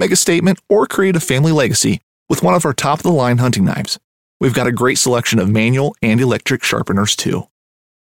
Make a statement or create a family legacy with one of our top of the line hunting knives. We've got a great selection of manual and electric sharpeners too.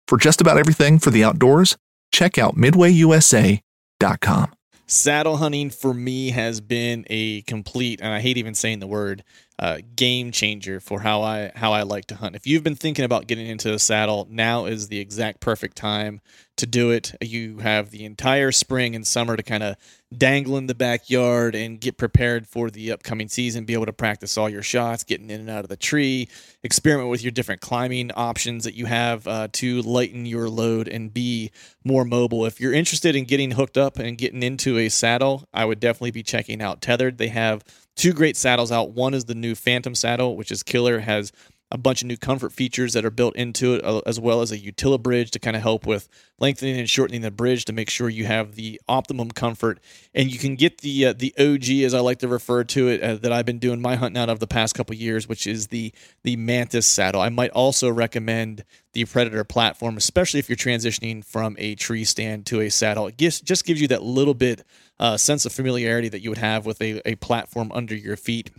For just about everything for the outdoors, check out midwayusa.com. Saddle hunting for me has been a complete, and I hate even saying the word, uh, game changer for how I how I like to hunt. If you've been thinking about getting into a saddle, now is the exact perfect time to do it. You have the entire spring and summer to kind of dangle in the backyard and get prepared for the upcoming season. Be able to practice all your shots, getting in and out of the tree, experiment with your different climbing options that you have uh, to lighten your load and be more mobile. If you're interested in getting hooked up and getting into a saddle, I would definitely be checking out Tethrd. They have two great saddles out. One is the new Phantom saddle, which is killer, has a bunch of new comfort features that are built into it, uh, as well as a Utila bridge to kind of help with lengthening and shortening the bridge to make sure you have the optimum comfort. And you can get the uh, the OG, as I like to refer to it, uh, that I've been doing my hunting out of the past couple years, which is the the Mantis saddle. I might also recommend the Predator platform, especially if you're transitioning from a tree stand to a saddle. It gives, just gives you that little bit uh, sense of familiarity that you would have with a, a platform under your feet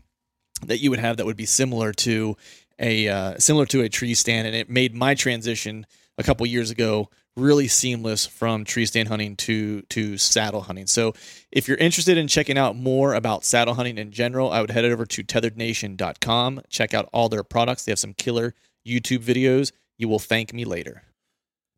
that you would have that would be similar to a uh, similar to a tree stand, and it made my transition a couple years ago really seamless from tree stand hunting to to saddle hunting. So if you're interested in checking out more about saddle hunting in general, I would head over to tethrdnation.com, check out all their products. They have some killer YouTube videos. You will thank me later.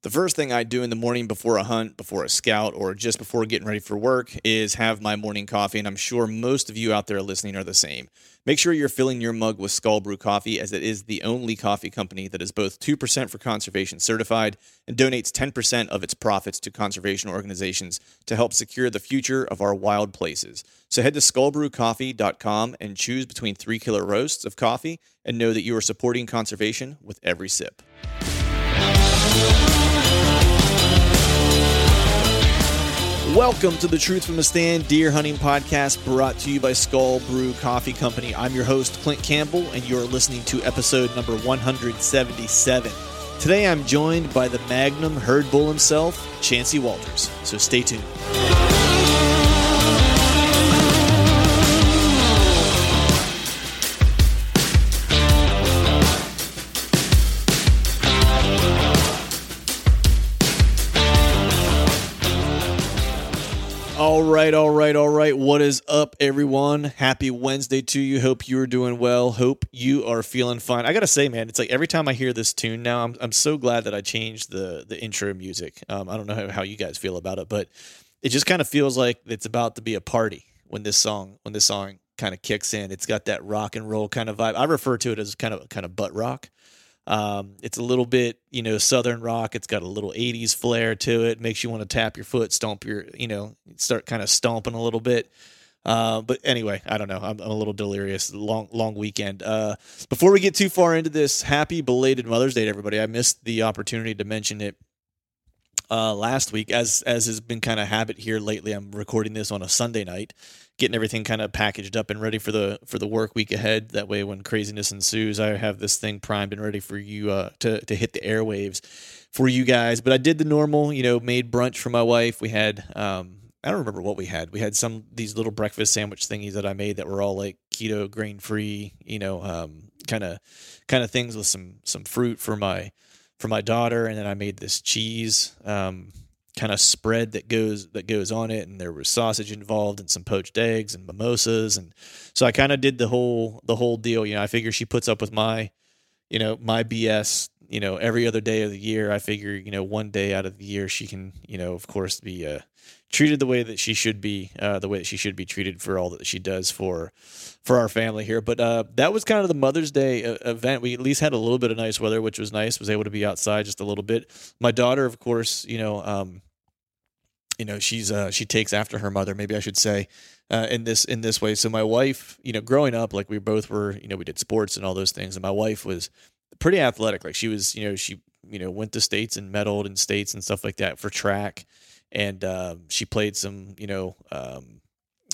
The first thing I do in the morning before a hunt, before a scout, or just before getting ready for work is have my morning coffee. And I'm sure most of you out there listening are the same. Make sure you're filling your mug with Skull Brew coffee, as it is the only coffee company that is both 2% for conservation certified and donates 10% of its profits to conservation organizations to help secure the future of our wild places. So head to skullbrewcoffee.com and choose between three killer roasts of coffee and know that you are supporting conservation with every sip. Welcome to the Truth from the Stand Deer Hunting Podcast brought to you by Skull Brew Coffee Company. I'm your host, Clint Campbell, and you're listening to episode number 177. Today I'm joined by the Magnum herd bull himself, Chancey Walters. So stay tuned. All right, all right, all right. What is up, everyone? Happy Wednesday to you. Hope you are doing well. Hope you are feeling fine. I gotta say, man, it's like every time I hear this tune now, I'm I'm so glad that I changed the the intro music. Um, I don't know how, how you guys feel about it, but it just kind of feels like it's about to be a party when this song when this song kind of kicks in. It's got that rock and roll kind of vibe. I refer to it as kind of kind of butt rock. Um, it's a little bit, you know, southern rock. It's got a little 80s flair to it. Makes you want to tap your foot, stomp your, you know, start kind of stomping a little bit. Uh, but anyway, I don't know. I'm, I'm, a little delirious. Long, long weekend. Uh, before we get too far into this, happy belated Mother's Day to everybody. I missed the opportunity to mention it uh, last week, as as has been kind of habit here lately. I'm recording this on a Sunday night, getting everything kind of packaged up and ready for the for the work week ahead. That way, when craziness ensues, I have this thing primed and ready for you uh, to to hit the airwaves for you guys. But I did the normal, you know, made brunch for my wife. We had um, I don't remember what we had. We had some these little breakfast sandwich thingies that I made that were all like keto, grain free, you know, kind of kind of things with some some fruit for my for my daughter, and then I made this cheese um, kind of spread that goes that goes on it, and there was sausage involved and some poached eggs and mimosas, and so I kind of did the whole the whole deal. You know, I figure she puts up with my, you know, my BS. You know, every other day of the year, I figure you know one day out of the year she can you know of course be uh, treated the way that she should be, uh, the way that she should be treated for all that she does for for our family here. But uh, that was kind of the Mother's Day event. We at least had a little bit of nice weather, which was nice. Was able to be outside just a little bit. My daughter, of course, you know, um, you know, she's uh, she takes after her mother. Maybe I should say. Uh, in this in this way, so my wife, you know, growing up, like we both were, you know, we did sports and all those things, and my wife was pretty athletic. Like she was, you know, she you know went to states and medaled in states and stuff like that for track and uh, she played some, you know, um,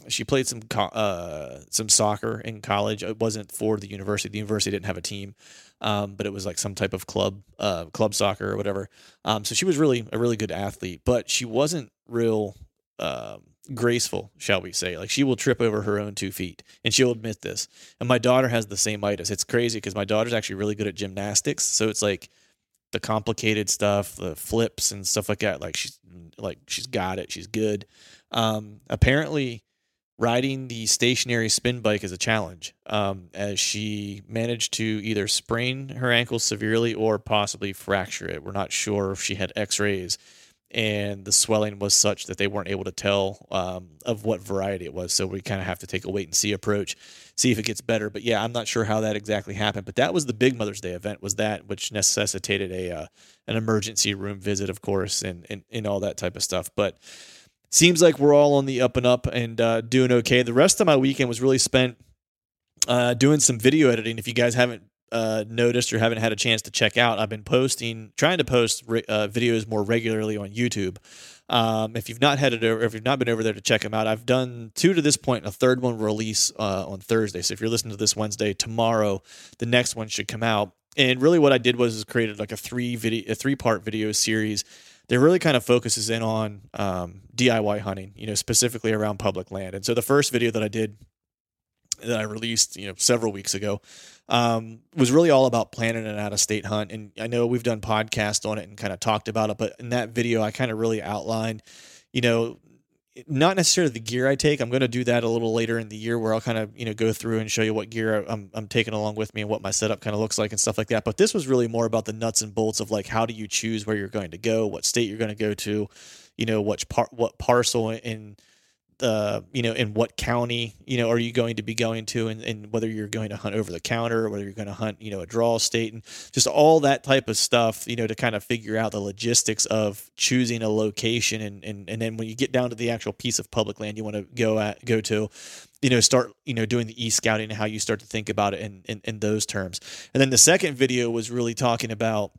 she played some co- uh, some soccer in college. It wasn't for the university. The university didn't have a team, um, but it was like some type of club uh, club soccer or whatever. Um, so she was really a really good athlete, but she wasn't real uh, graceful, shall we say? Like she will trip over her own two feet, and she'll admit this. And my daughter has the same itis. It's crazy because my daughter's actually really good at gymnastics. So it's like the complicated stuff, the flips and stuff like that. Like she's like she's got it. She's good. Um, apparently, riding the stationary spin bike is a challenge, um, as she managed to either sprain her ankle severely or possibly fracture it. We're not sure if she had X-rays and the swelling was such that they weren't able to tell um, of what variety it was. So we kind of have to take a wait and see approach, see if it gets better. But yeah, I'm not sure how that exactly happened. But that was the big Mother's Day event, was that which necessitated a uh, an emergency room visit, of course, and, and and all that type of stuff. But seems like we're all on the up and up and uh, doing okay. The rest of my weekend was really spent uh, doing some video editing. If you guys haven't uh, noticed or haven't had a chance to check out, I've been posting, trying to post uh, videos more regularly on YouTube. Um, if you've not headed over, if you've not been over there to check them out, I've done two to this point, and a third one release uh, on Thursday. So if you're listening to this Wednesday, tomorrow the next one should come out. And really, what I did was created like a three video, a three part video series that really kind of focuses in on um, DIY hunting, you know, specifically around public land. And so the first video that I did that I released, you know, several weeks ago, um, was really all about planning an out of state hunt. And I know we've done podcasts on it and kind of talked about it, but in that video, I kind of really outlined, you know, not necessarily the gear I take. I'm going to do that a little later in the year where I'll kind of, you know, go through and show you what gear I'm, I'm taking along with me and what my setup kind of looks like and stuff like that. But this was really more about the nuts and bolts of like, how do you choose where you're going to go, what state you're going to go to, you know, what part, what parcel in, uh, you know, in what county, you know, are you going to be going to, and, and whether you're going to hunt over the counter, or whether you're going to hunt, you know, a draw state, and just all that type of stuff, you know, to kind of figure out the logistics of choosing a location, and and and then when you get down to the actual piece of public land you want to go at go to, you know, start you know doing the e scouting and how you start to think about it in, in in those terms, and then the second video was really talking about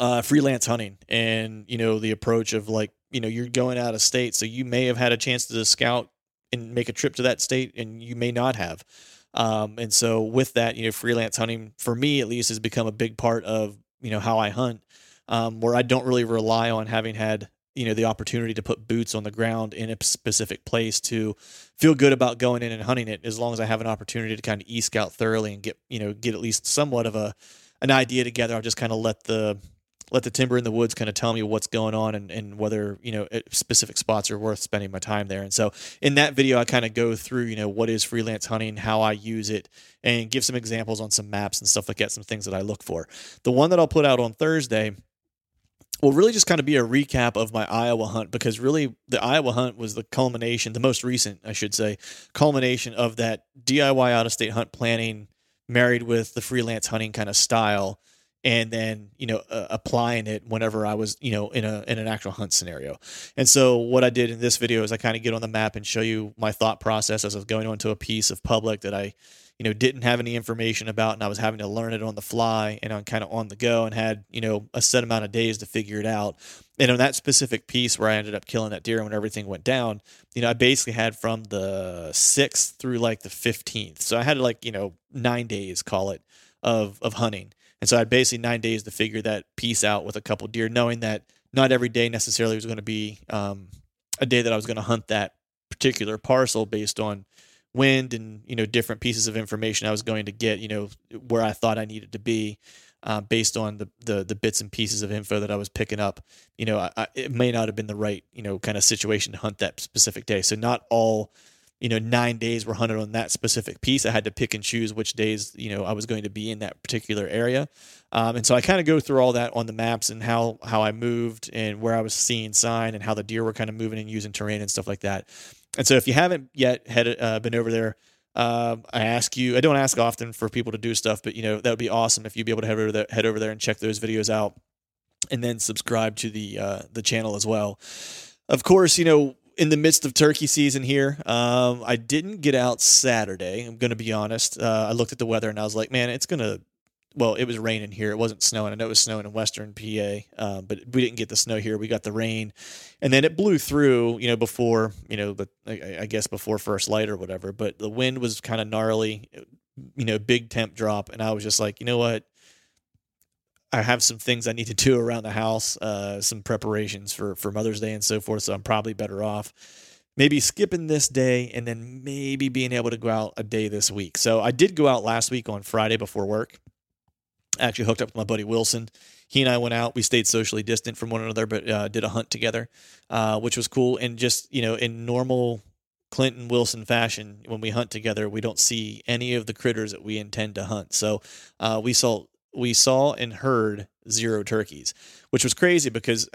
uh, freelance hunting and you know the approach of like you know you're going out of state so you may have had a chance to scout and make a trip to that state and you may not have. Um, and so with that you know freelance hunting for me at least has become a big part of you know how i hunt um, where i don't really rely on having had you know the opportunity to put boots on the ground in a specific place to feel good about going in and hunting it as long as i have an opportunity to kind of e-scout thoroughly and get you know get at least somewhat of a an idea together. I'll just kind of let the let the timber in the woods kind of tell me what's going on and, and whether you know specific spots are worth spending my time there. And so in that video i kind of go through you know what is freelance hunting how i use it and give some examples on some maps and stuff like that some things that i look for. The one that i'll put out on thursday will really just kind of be a recap of my iowa hunt because really the iowa hunt was the culmination the most recent i should say culmination of that diy out of state hunt planning married with the freelance hunting kind of style and then you know uh, applying it whenever I was you know in a in an actual hunt scenario. And so what I did in this video is I kind of get on the map and show you my thought process as I was going onto a piece of public that I you know didn't have any information about and I was having to learn it on the fly and on kind of on the go and had you know a set amount of days to figure it out. And on that specific piece where I ended up killing that deer when everything went down, you know, I basically had from the 6th through like the 15th. So I had like, you know, 9 days call it of of hunting and so I had basically nine days to figure that piece out with a couple deer, knowing that not every day necessarily was going to be um, a day that I was going to hunt that particular parcel based on wind and you know different pieces of information I was going to get, you know where I thought I needed to be. Uh, based on the, the the bits and pieces of info that I was picking up, you know, I, I, it may not have been the right you know kind of situation to hunt that specific day. So not all you know nine days were hunted on that specific piece i had to pick and choose which days you know i was going to be in that particular area um, and so i kind of go through all that on the maps and how how i moved and where i was seeing sign and how the deer were kind of moving and using terrain and stuff like that and so if you haven't yet had uh, been over there uh, I ask you. I don't ask often for people to do stuff, but you know that would be awesome if you'd be able to head over there, head over there and check those videos out, and then subscribe to the uh, the channel as well. Of course, you know in the midst of turkey season here. Um, I didn't get out Saturday. I'm going to be honest. Uh, I looked at the weather and I was like, man, it's going to. Well, it was raining here. It wasn't snowing. I know it was snowing in Western PA, uh, but we didn't get the snow here. We got the rain, and then it blew through. You know, before you know, but I, I guess before first light or whatever. But the wind was kind of gnarly. You know, big temp drop, and I was just like, you know what? I have some things I need to do around the house, uh, some preparations for for Mother's Day and so forth. So I'm probably better off maybe skipping this day and then maybe being able to go out a day this week. So I did go out last week on Friday before work. I actually hooked up with my buddy Wilson. He and I went out. We stayed socially distant from one another, but uh, did a hunt together, uh, which was cool. And just you know, in normal Clint and Wilson fashion, when we hunt together, we don't see any of the critters that we intend to hunt. So uh, we saw we saw and heard zero turkeys, which was crazy because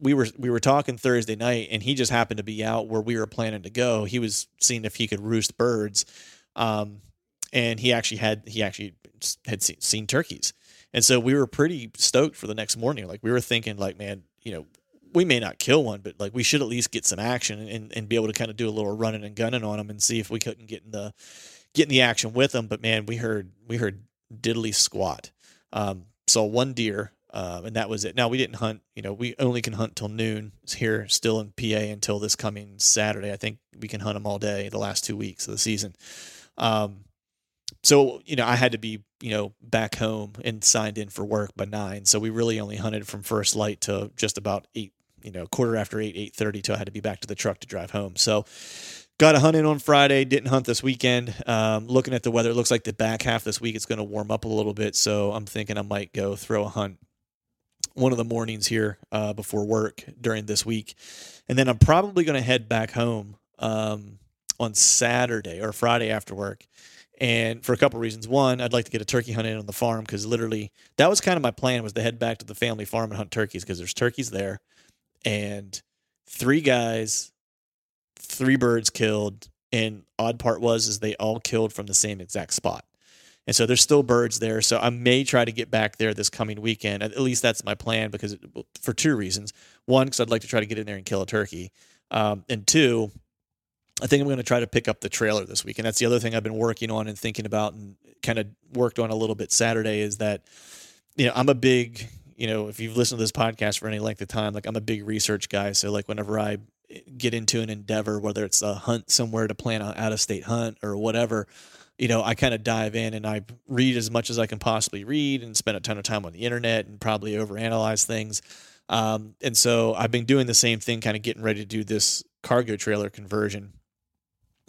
we were we were talking Thursday night and he just happened to be out where we were planning to go. He was seeing if he could roost birds, um, and he actually had he actually had seen, seen turkeys, and so we were pretty stoked for the next morning. Like we were thinking, like man, you know, we may not kill one, but like we should at least get some action and, and be able to kind of do a little running and gunning on them and see if we couldn't get in the get the action with them. But man, we heard we heard diddly squat. Um, saw one deer, uh, and that was it. Now we didn't hunt. You know, we only can hunt till noon here, still in PA until this coming Saturday. I think we can hunt them all day the last two weeks of the season. Um, so you know, I had to be you know back home and signed in for work by nine. So we really only hunted from first light to just about eight. You know, quarter after eight, eight thirty, till I had to be back to the truck to drive home. So Got a hunt in on Friday. Didn't hunt this weekend. Um, looking at the weather, it looks like the back half this week it's going to warm up a little bit. So I'm thinking I might go throw a hunt one of the mornings here uh, before work during this week, and then I'm probably going to head back home um, on Saturday or Friday after work. And for a couple reasons. One, I'd like to get a turkey hunt in on the farm because literally that was kind of my plan was to head back to the family farm and hunt turkeys because there's turkeys there, and three guys three birds killed, and odd part was is they all killed from the same exact spot. And so there's still birds there. So I may try to get back there this coming weekend. At least that's my plan because it, for two reasons. One, because I'd like to try to get in there and kill a turkey. Um, and two, I think I'm going to try to pick up the trailer this week. And that's the other thing I've been working on and thinking about and kind of worked on a little bit Saturday is that, you know, I'm a big, you know, if you've listened to this podcast for any length of time, like I'm a big research guy. So like whenever I get into an endeavor, whether it's a hunt somewhere to plan an out of state hunt or whatever, you know, I kind of dive in and I read as much as I can possibly read and spend a ton of time on the internet and probably overanalyze things. Um, and so I've been doing the same thing, kind of getting ready to do this cargo trailer conversion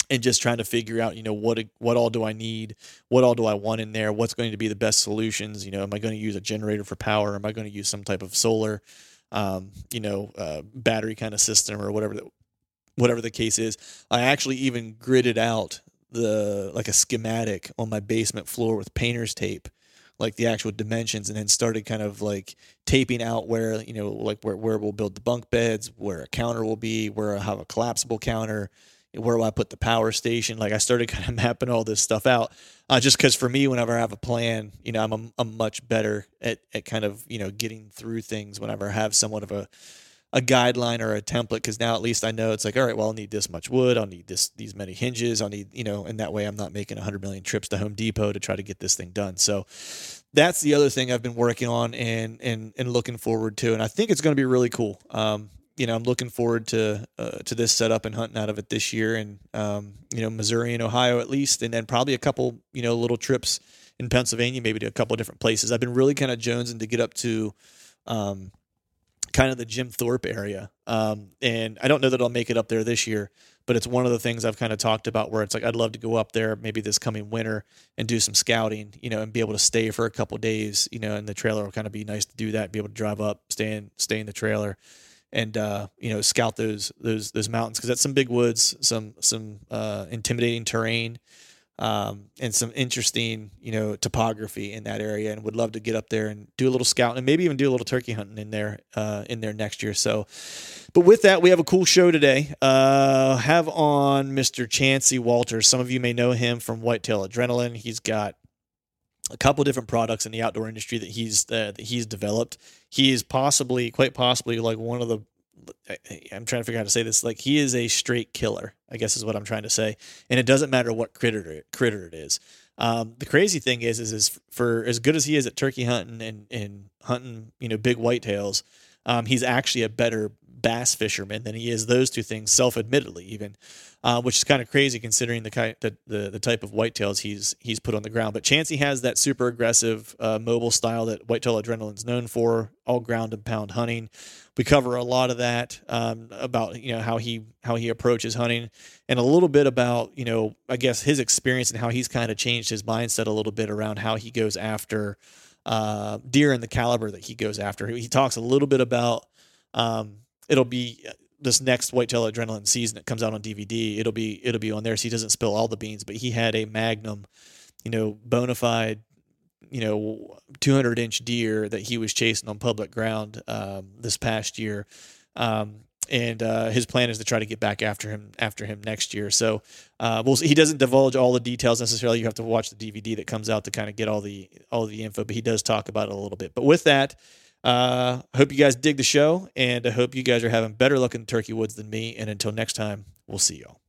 and just trying to figure out, you know, what what all do I need, what all do I want in there, what's going to be the best solutions. You know, am I going to use a generator for power? Am I going to use some type of solar? Um, you know, uh, battery kind of system or whatever the, whatever the case is. I actually even gridded out the like a schematic on my basement floor with painter's tape like the actual dimensions and then started kind of like taping out where you know like where, where we'll build the bunk beds where a counter will be where i have a collapsible counter Where will I put the power station? Like I started kind of mapping all this stuff out, uh, just because for me, whenever I have a plan, you know, I'm a, much better at at kind of you know getting through things whenever I have somewhat of a a guideline or a template because now at least I know it's like all right well I'll need this much wood I'll need this these many hinges I'll need you know and that way I'm not making 100 million trips to Home Depot to try to get this thing done so that's the other thing I've been working on and and and looking forward to and I think it's going to be really cool um, you know I'm looking forward to uh, to this setup and hunting out of it this year and um, you know Missouri and Ohio at least and then probably a couple you know little trips in Pennsylvania maybe to a couple of different places I've been really kind of jonesing to get up to um, kind of the Jim Thorpe area. Um, and I don't know that I'll make it up there this year, but it's one of the things I've kind of talked about where it's like I'd love to go up there maybe this coming winter and do some scouting, you know, and be able to stay for a couple days, you know, and the trailer will kind of be nice to do that, be able to drive up, stay in, stay in the trailer and uh, you know scout those those those mountains because that's some big woods, some some uh, intimidating terrain, um, and some interesting, you know, topography in that area, and would love to get up there and do a little scouting, and maybe even do a little turkey hunting in there, uh, in there next year. So, but with that, we have a cool show today. Uh, have on Mr. Chancey Walters. Some of you may know him from Whitetail Adrenaline. He's got a couple different products in the outdoor industry that he's uh, that he's developed. He is possibly, quite possibly, like one of the I'm trying to figure out how to say this. Like he is a straight killer, I guess is what I'm trying to say. And it doesn't matter what critter critter it is. Um, the crazy thing is, is, is for as good as he is at turkey hunting and, and hunting, you know, big whitetails, um, he's actually a better bass fisherman than he is those two things, self-admittedly even, uh, which is kind of crazy considering the, kind, the, the the type of whitetails he's he's put on the ground. But Chancey has that super aggressive uh, mobile style that whitetail adrenaline's known for, all ground and pound hunting. We cover a lot of that um, about you know how he how he approaches hunting, and a little bit about you know I guess his experience and how he's kind of changed his mindset a little bit around how he goes after uh, deer and the caliber that he goes after. He talks a little bit about um, it'll be uh, this next whitetail adrenaline season that comes out on DVD. It'll be it'll be on there, so he doesn't spill all the beans. But he had a Magnum, you know, bona fide, you know, 200 inch deer that he was chasing on public ground um, this past year. Um, and uh, his plan is to try to get back after him after him next year. So, uh, well, he doesn't divulge all the details necessarily. You have to watch the DVD that comes out to kind of get all the all the info. But he does talk about it a little bit. But with that, uh, I hope you guys dig the show, and I hope you guys are having better luck in turkey woods than me. And until next time, we'll see y'all.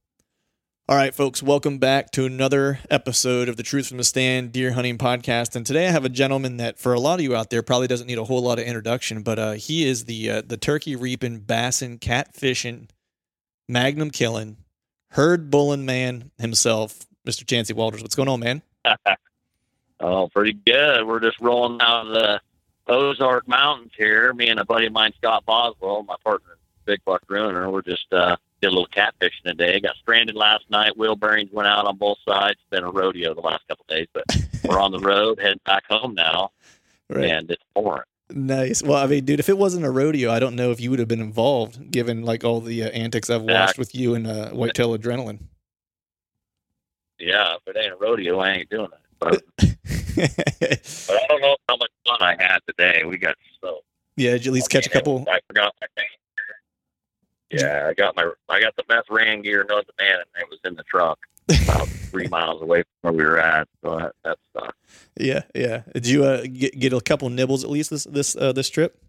All right, folks, welcome back to another episode of the Truth from the Stand Deer Hunting Podcast. And today I have a gentleman that, for a lot of you out there, probably doesn't need a whole lot of introduction, but uh, he is the uh, the turkey reaping, bassin, cat fishing, magnum killing, herd bulling man himself, Mr. Chancey Walters. What's going on, man? oh, pretty good. We're just rolling out of the Ozark Mountains here. Me and a buddy of mine, Scott Boswell, my partner, Big Buck Ruiner, we're just uh, did a little catfishing today. Got stranded last night. Wheel bearings went out on both sides. Been a rodeo the last couple of days, but we're on the road, heading back home now, right. and it's pouring. Nice. Well, I mean, dude, if it wasn't a rodeo, I don't know if you would have been involved, given like all the uh, antics I've watched yeah. with you and uh, Whitetail Adrenaline. Yeah, if it ain't a rodeo, I ain't doing it. But, but I don't know how much fun I had today. We got so. Yeah, did you at least I catch mean, a couple? I forgot my. Yeah, I got my I got the best ran gear known to man, and it was in the truck about three miles away from where we were at. So that, that sucked. Yeah, yeah. Did you uh, get get a couple nibbles at least this this uh, this trip?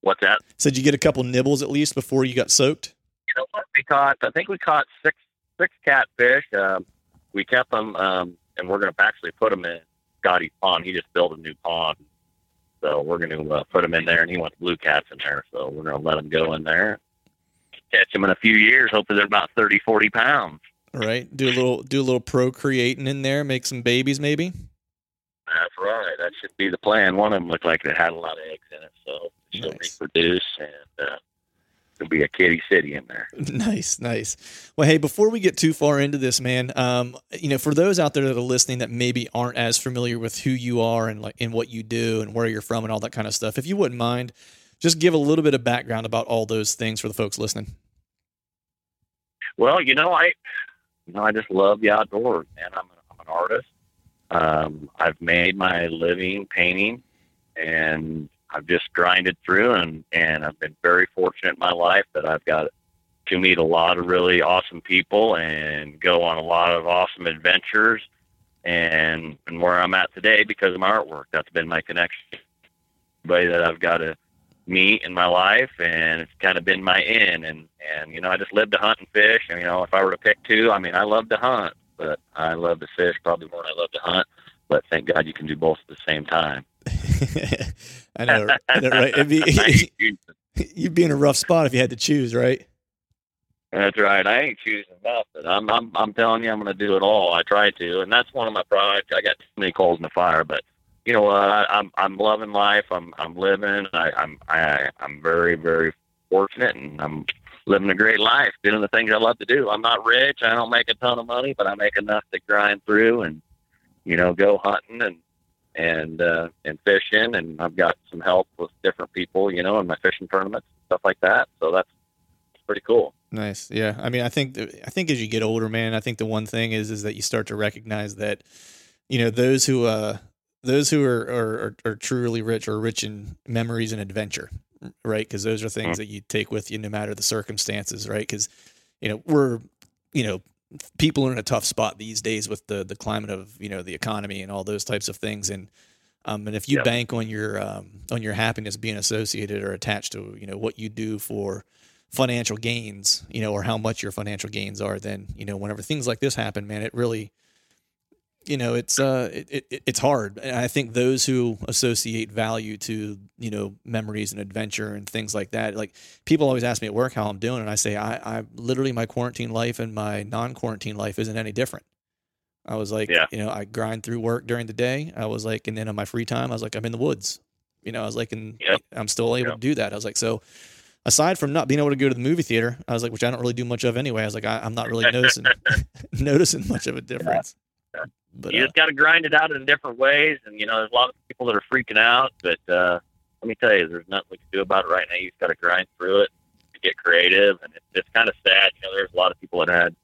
What's that? Said you get a couple nibbles at least before you got soaked. You know what? We caught. I think we caught six six catfish. Um, we kept them, um, and we're going to actually put them in Scotty's pond. He just built a new pond, so we're going to uh, put them in there, and he wants blue cats in there, so we're going to let them go in there. Catch them in a few years. Hopefully, they're about 30, 40 pounds. Right. Do a little do a little procreating in there. Make some babies, maybe. That's right. That should be the plan. One of them looked like it had a lot of eggs in it, so she'll nice. reproduce and uh, there'll be a kitty city in there. Nice, nice. Well, hey, before we get too far into this, man, um, you know, for those out there that are listening that maybe aren't as familiar with who you are and like and what you do and where you're from and all that kind of stuff, if you wouldn't mind, just give a little bit of background about all those things for the folks listening. Well, you know, I, you know, I just love the outdoors, man. I'm, I'm an artist. Um, I've made my living painting, and I've just grinded through and, and I've been very fortunate in my life that I've got to meet a lot of really awesome people and go on a lot of awesome adventures. And, and where I'm at today because of my artwork, that's been my connection. Everybody that I've got to meet in my life, and it's kind of been my in. And and you know, I just live to hunt and fish. And you know, if I were to pick two, I mean, I love to hunt, but I love to fish probably more than I love to hunt. But thank God you can do both at the same time. I know, I know, right? It'd be, you'd be in a rough spot if you had to choose, right? That's right. I ain't choosing nothing. I'm I'm I'm telling you, I'm going to do it all. I try to, and that's one of my products. I got too many coals in the fire, but you know what? I, I'm I'm loving life. I'm I'm living. I, I'm I I'm very very fortunate, and I'm living a great life, doing the things I love to do. I'm not rich. I don't make a ton of money, but I make enough to grind through and you know go hunting and and uh, and fishing. And I've got some help with different people, you know, in my fishing tournaments and stuff like that. So that's pretty cool. Nice. Yeah. I mean, I think I think as you get older, man, I think the one thing is is that you start to recognize that you know those who uh those who are are, are truly rich are rich in memories and adventure, right? Because those are things mm-hmm. that you take with you no matter the circumstances, right? Because you know we're you know people are in a tough spot these days with the the climate of you know the economy and all those types of things and um, and if you yep. bank on your um, on your happiness being associated or attached to you know what you do for financial gains, you know, or how much your financial gains are, then you know, whenever things like this happen, man, it really, you know, it's uh, it, it it's hard. And I think those who associate value to you know memories and adventure and things like that, like people always ask me at work how I'm doing, and I say I I literally my quarantine life and my non-quarantine life isn't any different. I was like, yeah. you know, I grind through work during the day. I was like, and then on my free time, I was like, I'm in the woods. You know, I was like, and yep. I'm still able yep. to do that. I was like, so aside from not being able to go to the movie theater, I was like, which I don't really do much of anyway. I was like, I, am not really noticing noticing much of a difference. Yeah. But, you uh, just got to grind it out in different ways, and you know, there's a lot of people that are freaking out. But uh, let me tell you, there's nothing we can do about it right now. You just got to grind through it, to get creative, and it's, it's kind of sad. You know, there's a lot of people that had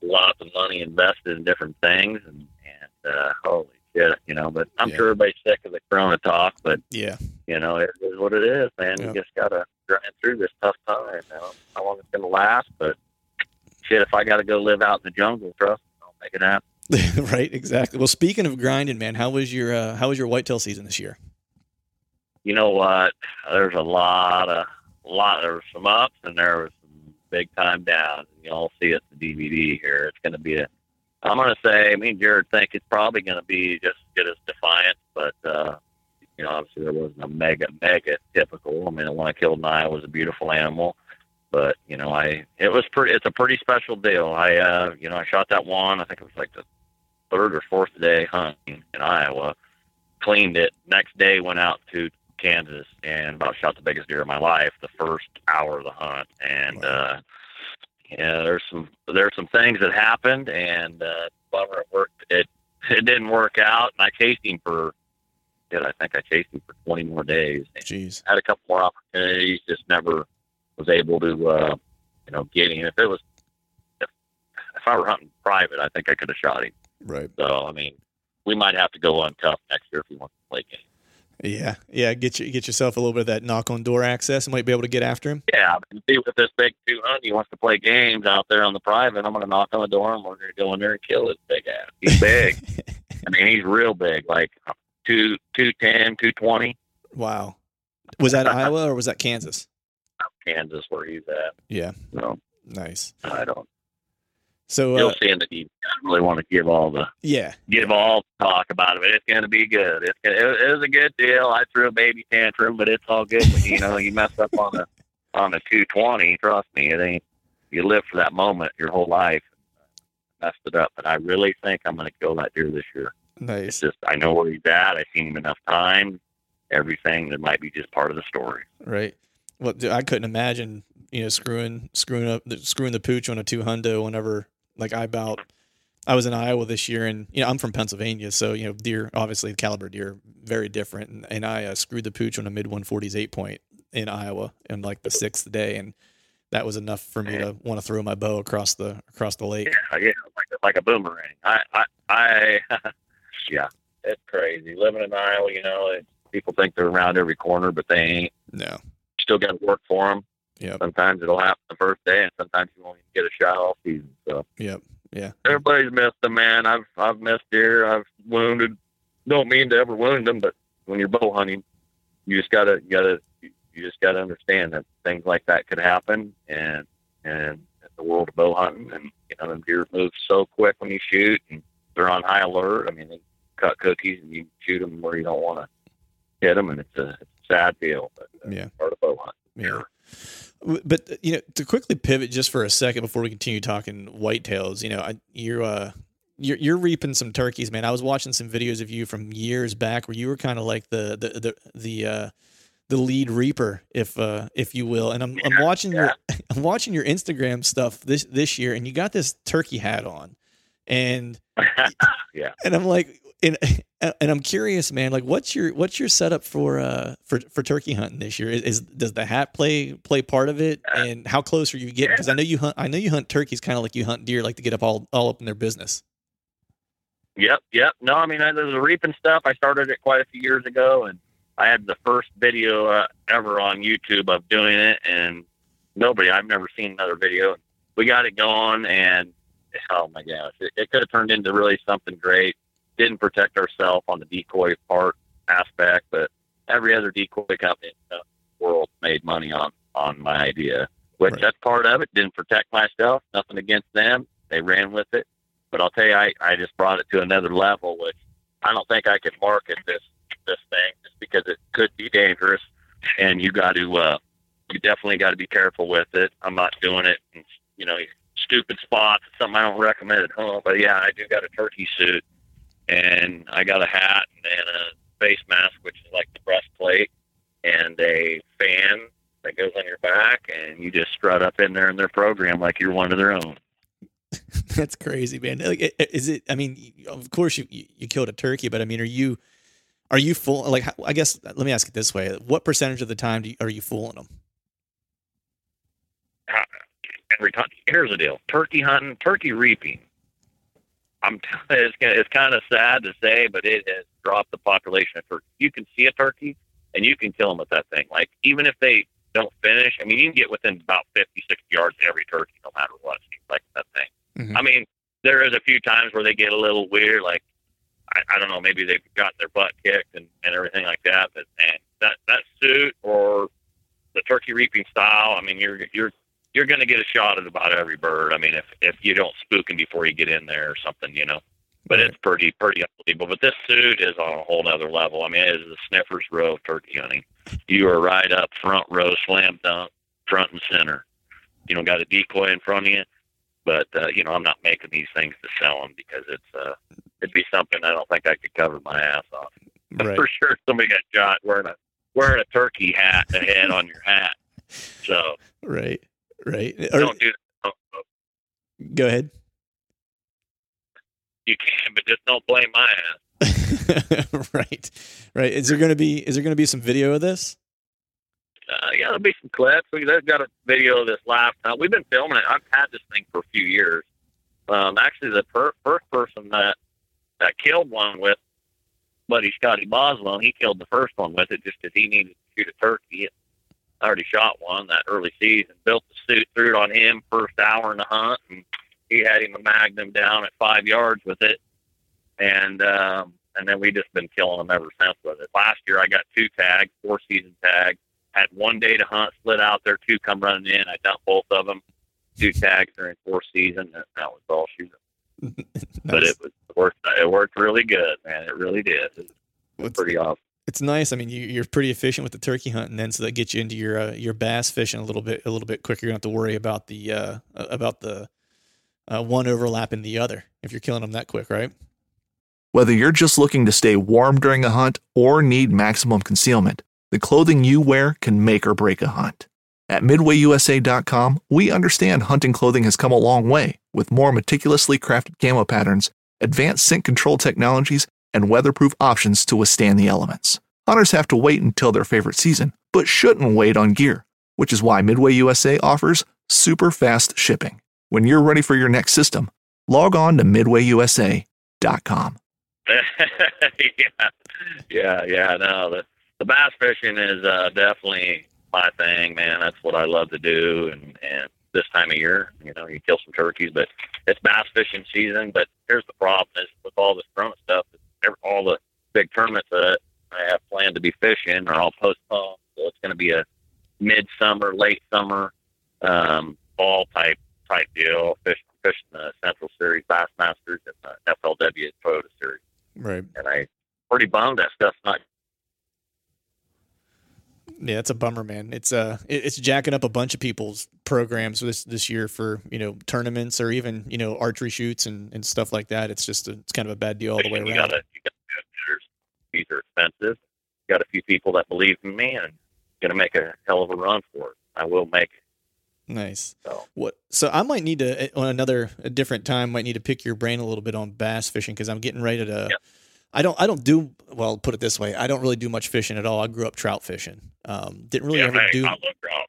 lots of money invested in different things, and and uh, holy shit, you know. But I'm yeah. sure everybody's sick of the Corona talk. But yeah, you know, it is what it is, man. Yeah. You just gotta grind through this tough time. I don't know how long it's going to last, but shit, if I got to go live out in the jungle, trust me, I'll make it happen. right, exactly. Well, speaking of grinding, man, how was your uh, how was your whitetail season this year? You know what? There's a lot of lot. There were some ups and there was some big time downs. Y'all see it the DVD here. It's going to be a. I'm going to say. I mean, Jared think it's probably going to be just as good as Defiant, but uh, you know, obviously there wasn't a mega, mega typical. I mean, the one I killed in Iowa was a beautiful animal, but you know, I it was pretty. It's a pretty special deal. I, uh, you know, I shot that one. I think it was like the third or fourth day hunting in Iowa. Cleaned it. Next day, went out to Kansas and about shot the biggest deer of my life the first hour of the hunt. And wow. uh, yeah, there's some there's some things that happened, and uh, bummer it worked. It it didn't work out, and I chased him for did. I think I chased him for 20 more days. Jeez. Had a couple more opportunities, just never was able to, uh, you know, get him. If it was, if, if I were hunting private, I think I could have shot him. Right. So, I mean, we might have to go on tough next year if he wants to play game. Yeah, yeah. Get you get yourself a little bit of that knock on door access, and might be able to get after him. Yeah, I mean, see with this big two hundred, he wants to play games out there on the private. I'm going to knock on the door, and we're going to go in there and kill his big ass. He's big. I mean, he's real big. Like two two ten, two twenty. Wow. Was that Iowa or was that Kansas? Kansas, where he's at. Yeah. No. Nice. I don't. So you'll uh, see in the deep. I don't really want to give all the yeah give all the talk about it, but it's going to be good. It's gonna, it, it was a good deal. I threw a baby tantrum, but it's all good. When, you know, you mess up on a on a two twenty. Trust me, it ain't. You live for that moment your whole life. Messed it up, but I really think I'm going to kill that deer this year. Nice. It's just I know where he's at. I've seen him enough times. Everything that might be just part of the story. Right. Well, I couldn't imagine you know screwing screwing up screwing the pooch on a two hundo whenever like I about I was in Iowa this year and you know I'm from Pennsylvania so you know deer obviously caliber deer very different and, and I uh, screwed the pooch on a mid 140s eight point in Iowa in like the sixth day and that was enough for me to want to throw my bow across the across the lake. Yeah, yeah, like like a boomerang. I I, I yeah, it's crazy. Living in Iowa, you know, it, people think they're around every corner, but they ain't. No. Still got to work for them. Yep. Sometimes it'll happen the first day, and sometimes you won't even get a shot all season. So Yep. Yeah. everybody's missed them, man. I've I've missed deer. I've wounded. Don't mean to ever wound them, but when you're bow hunting, you just gotta you gotta you just gotta understand that things like that could happen, and and in the world of bow hunting, and you know, them deer move so quick when you shoot, and they're on high alert. I mean, they cut cookies, and you shoot them where you don't want to hit them, and it's a, it's a sad deal. But uh, Yeah. part of bow hunting. Yeah. W- But uh, you know, to quickly pivot just for a second before we continue talking whitetails, you know, I, you're uh, you're you're reaping some turkeys, man. I was watching some videos of you from years back where you were kind of like the the the the uh, the lead reaper, if uh, if you will. And I'm I'm watching your I'm watching your Instagram stuff this this year, and you got this turkey hat on, and Yeah. and I'm like, and and I'm curious, man. Like, what's your what's your setup for uh for for turkey hunting this year? Is, is does the hat play play part of it? And how close are you getting? Because I know you hunt. I know you hunt turkeys kind of like you hunt deer, like to get up all all up in their business. Yep, yep. No, I mean, there's the reaping stuff. I started it quite a few years ago, and I had the first video uh, ever on YouTube of doing it, and nobody, I've never seen another video. We got it going, and oh my gosh, it, it could have turned into really something great. Didn't protect ourselves on the decoy part aspect, but every other decoy company in the world made money on on my idea, which Right. that's part of it. Didn't protect myself. Nothing against them. They ran with it. But I'll tell you, I, I just brought it to another level, which I don't think I could market this this thing just because it could be dangerous, and you got to uh, you definitely got to be careful with it. I'm not doing it, in, you know, stupid spots. Something I don't recommend at home. But yeah, I do got a turkey suit, and I got a hat and a face mask, which is like the breastplate, and a fan that goes on your back, and you just strut up in there in their program like you're one of their own. That's crazy, man. Like, is it? I mean, of course you you killed a turkey, but I mean, are you are you full? Like, I guess let me ask it this way: What percentage of the time do you, are you fooling them? every time. Here's the deal: turkey hunting, turkey reaping. I'm telling you, it's, it's kind of sad to say, but it has dropped the population of turkey. You can see a turkey, and you can kill them with that thing. Like even if they don't finish, I mean, you can get within about 50, 60 yards of every turkey, no matter what. It seems like that thing. Mhm. I mean, there is a few times where they get a little weird, like I, I don't know, maybe they've gotten their butt kicked and, and everything like that. But man, that that suit or the turkey reaping style, I mean, you're you're you're going to get a shot at about every bird. I mean, if if you don't spook them before you get in there or something, you know. But it's pretty pretty unbelievable. But this suit is on a whole nother level. I mean, it is the sniffer's row of turkey hunting. You are right up front row, slam dunk, front and center. You know, got a decoy in front of you. But uh, you know, I'm not making these things to sell them because it's uh, it'd be something I don't think I could cover my ass off. right. For sure, somebody got shot wearing a wearing a turkey hat, a head on your hat. So Right. Right. Or- don't do that. go ahead. You can, but just don't blame my ass. right. Right. Is there going to be is there going to be some video of this? Uh, yeah, there'll be some clips. We, they've got a video of this last time. We've been filming it. I've had this thing for a few years. Um, actually, the per- first person that that killed one with buddy Scotty Boswell, he killed the first one with it just because he needed to shoot a turkey. I already shot one that early season. Built the suit, threw it on him first hour in the hunt, and he had him a magnum down at five yards with it. And um, and then we just been killing them ever since with it. Last year, I got two tags, four season tags had one day to hunt, split out there, two come running in. I dumped both of them, two tags during fourth season. And that was all shooting. But it was it worked. It worked really good, man. It really did. It was It's- pretty awesome. It's nice. I mean, you, you're pretty efficient with the turkey hunting, then, so that gets you into your uh, your bass fishing a little bit a little bit quicker. You don't have to worry about the uh, about the uh, one overlapping the other if you're killing them that quick, right? Whether you're just looking to stay warm during a hunt or need maximum concealment, the clothing you wear can make or break a hunt. At MidwayUSA.com, we understand hunting clothing has come a long way with more meticulously crafted camo patterns, advanced scent control technologies, and weatherproof options to withstand the elements. Hunters have to wait until their favorite season, but shouldn't wait on gear, which is why Midway USA offers super fast shipping. When you're ready for your next system, log on to MidwayUSA.com. yeah, yeah, yeah. No, the the bass fishing is uh, definitely my thing, man. That's what I love to do. And and this time of year, you know, you kill some turkeys, but it's bass fishing season. But here's the problem: is with all this Corona stuff, all the big tournaments that I have planned to be fishing are all postponed. So it's going to be a midsummer, late summer, um, fall type type deal. Fish fishing the Central Series Bassmasters and the FLW Toyota Series. Right. And I pretty bummed that stuff's not yeah, it's a bummer, man. It's uh, it's jacking up a bunch of people's programs this this year for you know tournaments or even you know archery shoots and, and stuff like that. It's just a, it's kind of a bad deal all the way around. You gotta, you gotta, these are expensive. Got a few people that believe in me and to make a hell of a run for it. I will make it. Nice. So what? So I might need to on another a different time. Might need to pick your brain a little bit on bass fishing because I'm getting ready to. Yep. I don't. I don't do well. Put it this way. I don't really do much fishing at all. I grew up trout fishing. Um, didn't really yeah, ever hey, do. I love trout.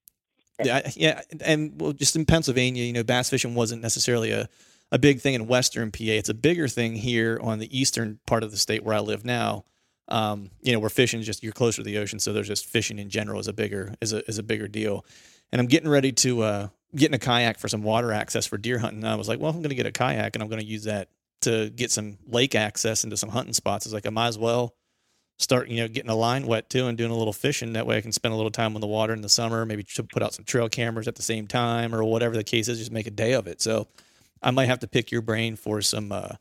Yeah, yeah, and well, just in Pennsylvania, you know, bass fishing wasn't necessarily a, a big thing in Western PA. It's a bigger thing here on the eastern part of the state where I live now. Um, you know, where fishing is just you're closer to the ocean, so there's just fishing in general is a bigger is a is a bigger deal. And I'm getting ready to uh, get in a kayak for some water access for deer hunting. And I was like, well, I'm going to get a kayak and I'm going to use that to get some lake access into some hunting spots. It's like I might as well start, you know, getting a line wet too and doing a little fishing. That way I can spend a little time on the water in the summer, maybe put out some trail cameras at the same time or whatever the case is, just make a day of it. So I might have to pick your brain for some, uh,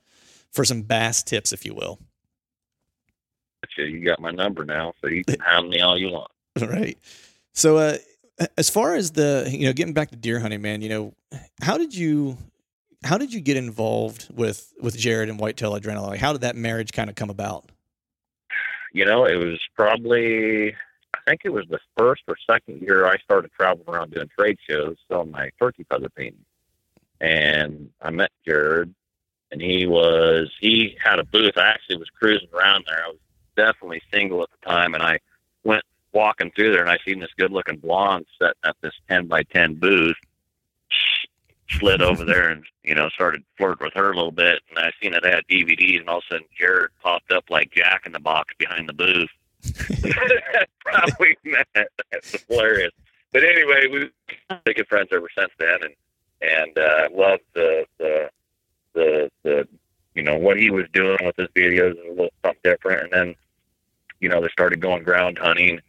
for some bass tips, if you will. You got my number now, so you can hound me all you want. Right. So, uh, as far as the, you know, getting back to deer hunting, man, you know, how did you, how did you get involved with, with Jared and Whitetail Adrenaline? Like, how did that marriage kind of come about? you know, it was probably I think it was the first or second year I started traveling around doing trade shows selling my turkey feather painting. And I met Jared and he was he had a booth. I actually was cruising around there. I was definitely single at the time and I went walking through there and I seen this good looking blonde sitting at this ten by ten booth slid over there and you know started flirting with her a little bit. And I seen it had DVDs, and all of a sudden Jared popped up like Jack in the Box behind the booth. Probably met. That's hilarious. But anyway, we've been good friends ever since then, and and uh, loved the the the the you know what he was doing with his videos was a little something different. And then you know they started going ground hunting.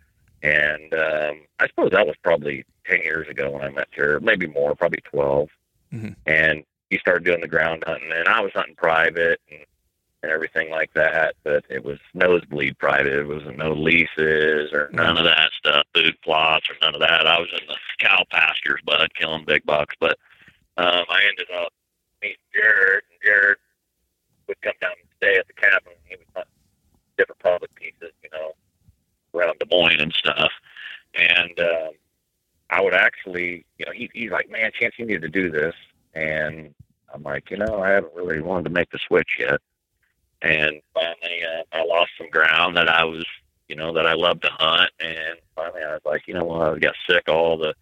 And um, I suppose that was probably 10 years ago when I met her, maybe more, probably 12 mm-hmm. and he started doing the ground hunting, and I was hunting private and, and everything like that. But it was nosebleed private. It was no leases or none of mm-hmm. that stuff, food plots or none of that. I was in the cow pastures, bud, killing big bucks. But um, I ended up meeting Jared, and Jared would come down and stay at the cabin. He was hunting different public pieces, you know, around Des Moines and stuff. And um, I would actually, you know, he, he's like, man, Chance, you need to do this. And I'm like, you know, I haven't really wanted to make the switch yet. And finally, uh, I lost some ground that I was, you know, that I loved to hunt. And finally, I was like, you know what, I got sick of all the,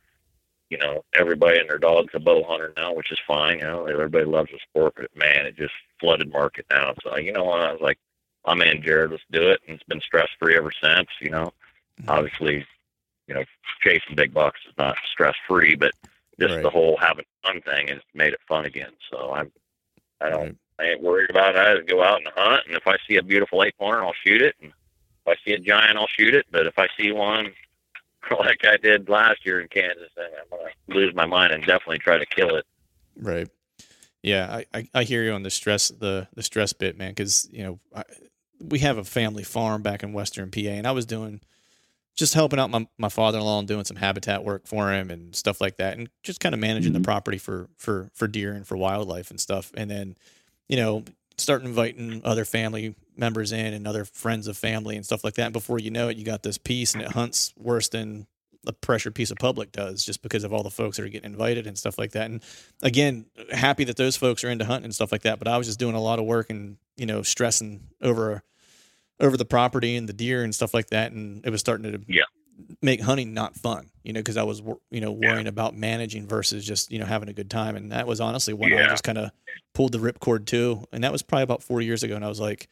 you know, everybody and their dog's a bow hunter now, which is fine. You know, everybody loves the sport, but man, it just flooded market now. So, you know what, I was like, I'm in, Jared, let's do it. And it's been stress free ever since, you know. Obviously, you know, chasing big bucks is not stress free, but just Right. the whole having fun thing has made it fun again. So I'm, I don't, Right. I ain't worried about it. I just go out and hunt, and if I see a beautiful eight pointer, I'll shoot it. And if I see a giant, I'll shoot it. But if I see one like I did last year in Kansas, then I'm gonna lose my mind and definitely try to kill it. Right. Yeah, I, I, I hear you on the stress the the stress bit, man. Because you know I, we have a family farm back in Western PA, and I was doing just helping out my, my father in law and doing some habitat work for him and stuff like that, and just kind of managing the mm-hmm. property for for for deer and for wildlife and stuff. And then you know start inviting other family members in and other friends of family and stuff like that. And before you know it, you got this piece, and it hunts worse than a pressure piece of public does, just because of all the folks that are getting invited and stuff like that. And again, happy that those folks are into hunting and stuff like that. But I was just doing a lot of work and you know stressing over over the property and the deer and stuff like that, and it was starting to Yeah. make hunting not fun. You know, because I was you know worrying about managing versus just you know having a good time, and that was honestly when I just kind of pulled the ripcord too, and that was probably about four years ago, and I was like.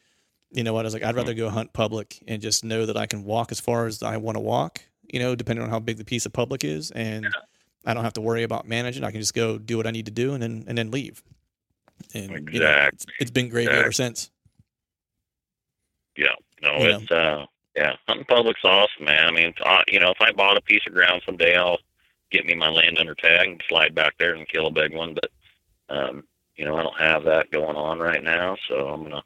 You know what? I was like, I'd rather mm-hmm. go hunt public and just know that I can walk as far as I want to walk you know, depending on how big the piece of public is, and I don't have to worry about managing. I can just go do what I need to do and then and then leave. And you know, it's, it's been gravy ever since. Yeah, no, Yeah. it's uh, yeah, hunting public's awesome, man. I mean, uh, you know, if I bought a piece of ground someday, I'll get me my landowner tag and slide back there and kill a big one. But um, you know, I don't have that going on right now, so I'm gonna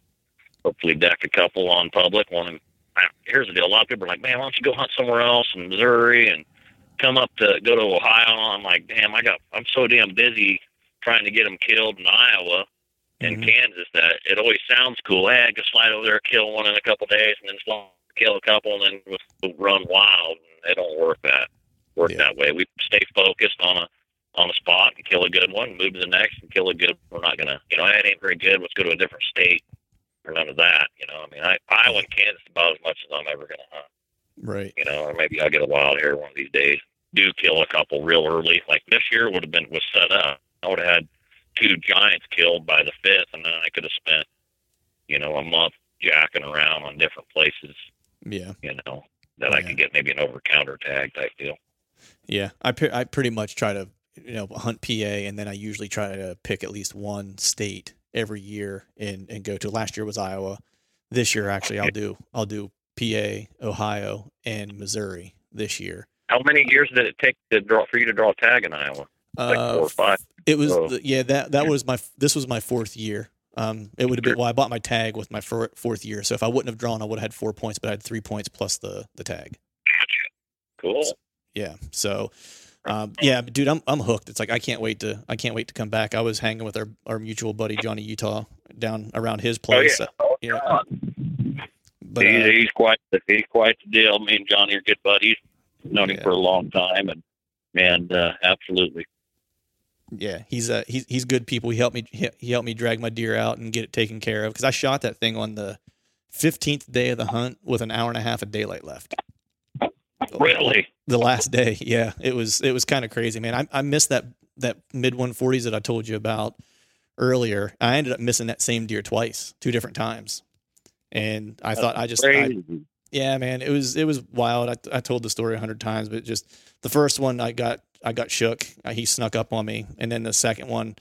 hopefully deck a couple on public. One, here's the deal: a lot of people are like, man, why don't you go hunt somewhere else in Missouri and come up to go to Ohio? I'm like, damn, I got, I'm so damn busy trying to get them killed in Iowa in Mhm. Kansas that it always sounds cool. Hey, I can slide over there, kill one in a couple days, and then slide, kill a couple, and then run wild. And it don't work that work Yeah. that way. We stay focused on a on a spot and kill a good one, move to the next and kill a good. One. We're not gonna, you know, that ain't very good. Let's go to a different state or none of that. You know, I mean, I Iowa and Kansas about as much as I'm ever gonna hunt. Right. You know, or maybe I'll get a wild hair one of these days. Do kill a couple real early. Like this year would have been was set up. I would have had two giants killed by the fifth, and then I could have spent, you know, a month jacking around on different places. Yeah. You know, that I could get maybe an over counter tag type deal. Yeah. I pe- I pretty much try to you know hunt PA, and then I usually try to pick at least one state every year and and go to. Last year was Iowa. This year, actually, I'll do I'll do PA, Ohio, and Missouri this year. How many years did it take to draw for you to draw a tag in Iowa? Like Uh, four or five. It was Oh. yeah that that was my this was my fourth year. Um, it would have been well I bought my tag with my four, fourth year, so if I wouldn't have drawn, I would have had four points, but I had three points plus the the tag. Cool. Yeah, so um, yeah, dude, I'm I'm hooked. It's like I can't wait to I can't wait to come back. I was hanging with our our mutual buddy Johnny Utah down around his Oh place. yeah. uh, Oh, yeah. But he's, uh, he's quite the, he's quite the deal. Me and Johnny are good buddies. Known him for a long time, and and uh, absolutely. Yeah, he's uh he's he's good people. He helped me he, he helped me drag my deer out and get it taken care of because I shot that thing on the 15th day of the hunt with an hour and a half of daylight left. Really? the last day yeah it was it was kind of crazy man I, I missed that that mid 140s that i told you about earlier i ended up missing that same deer twice two different times and i thought i just I, yeah man it was it was wild i, I told the story a hundred times but just the first one i got i got shook Uh, he snuck up on me and then the second one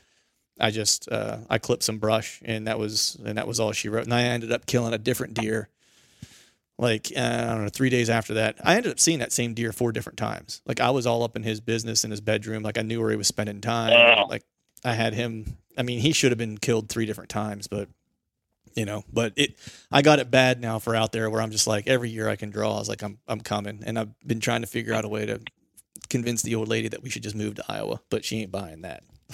i just uh, i clipped some brush and that was and that was all she wrote and i ended up killing a different deer like uh, I don't know, three days after that, I ended up seeing that same deer four different times. Like I was all up in his business in his bedroom. Like I knew where he was spending time. Wow. Like I had him. I mean, he should have been killed three different times, but you know, but it. I got it bad now for out there where I'm just like every year I can draw. I was like I'm I'm coming, and I've been trying to figure out a way to convince the old lady that we should just move to Iowa, but she ain't buying that.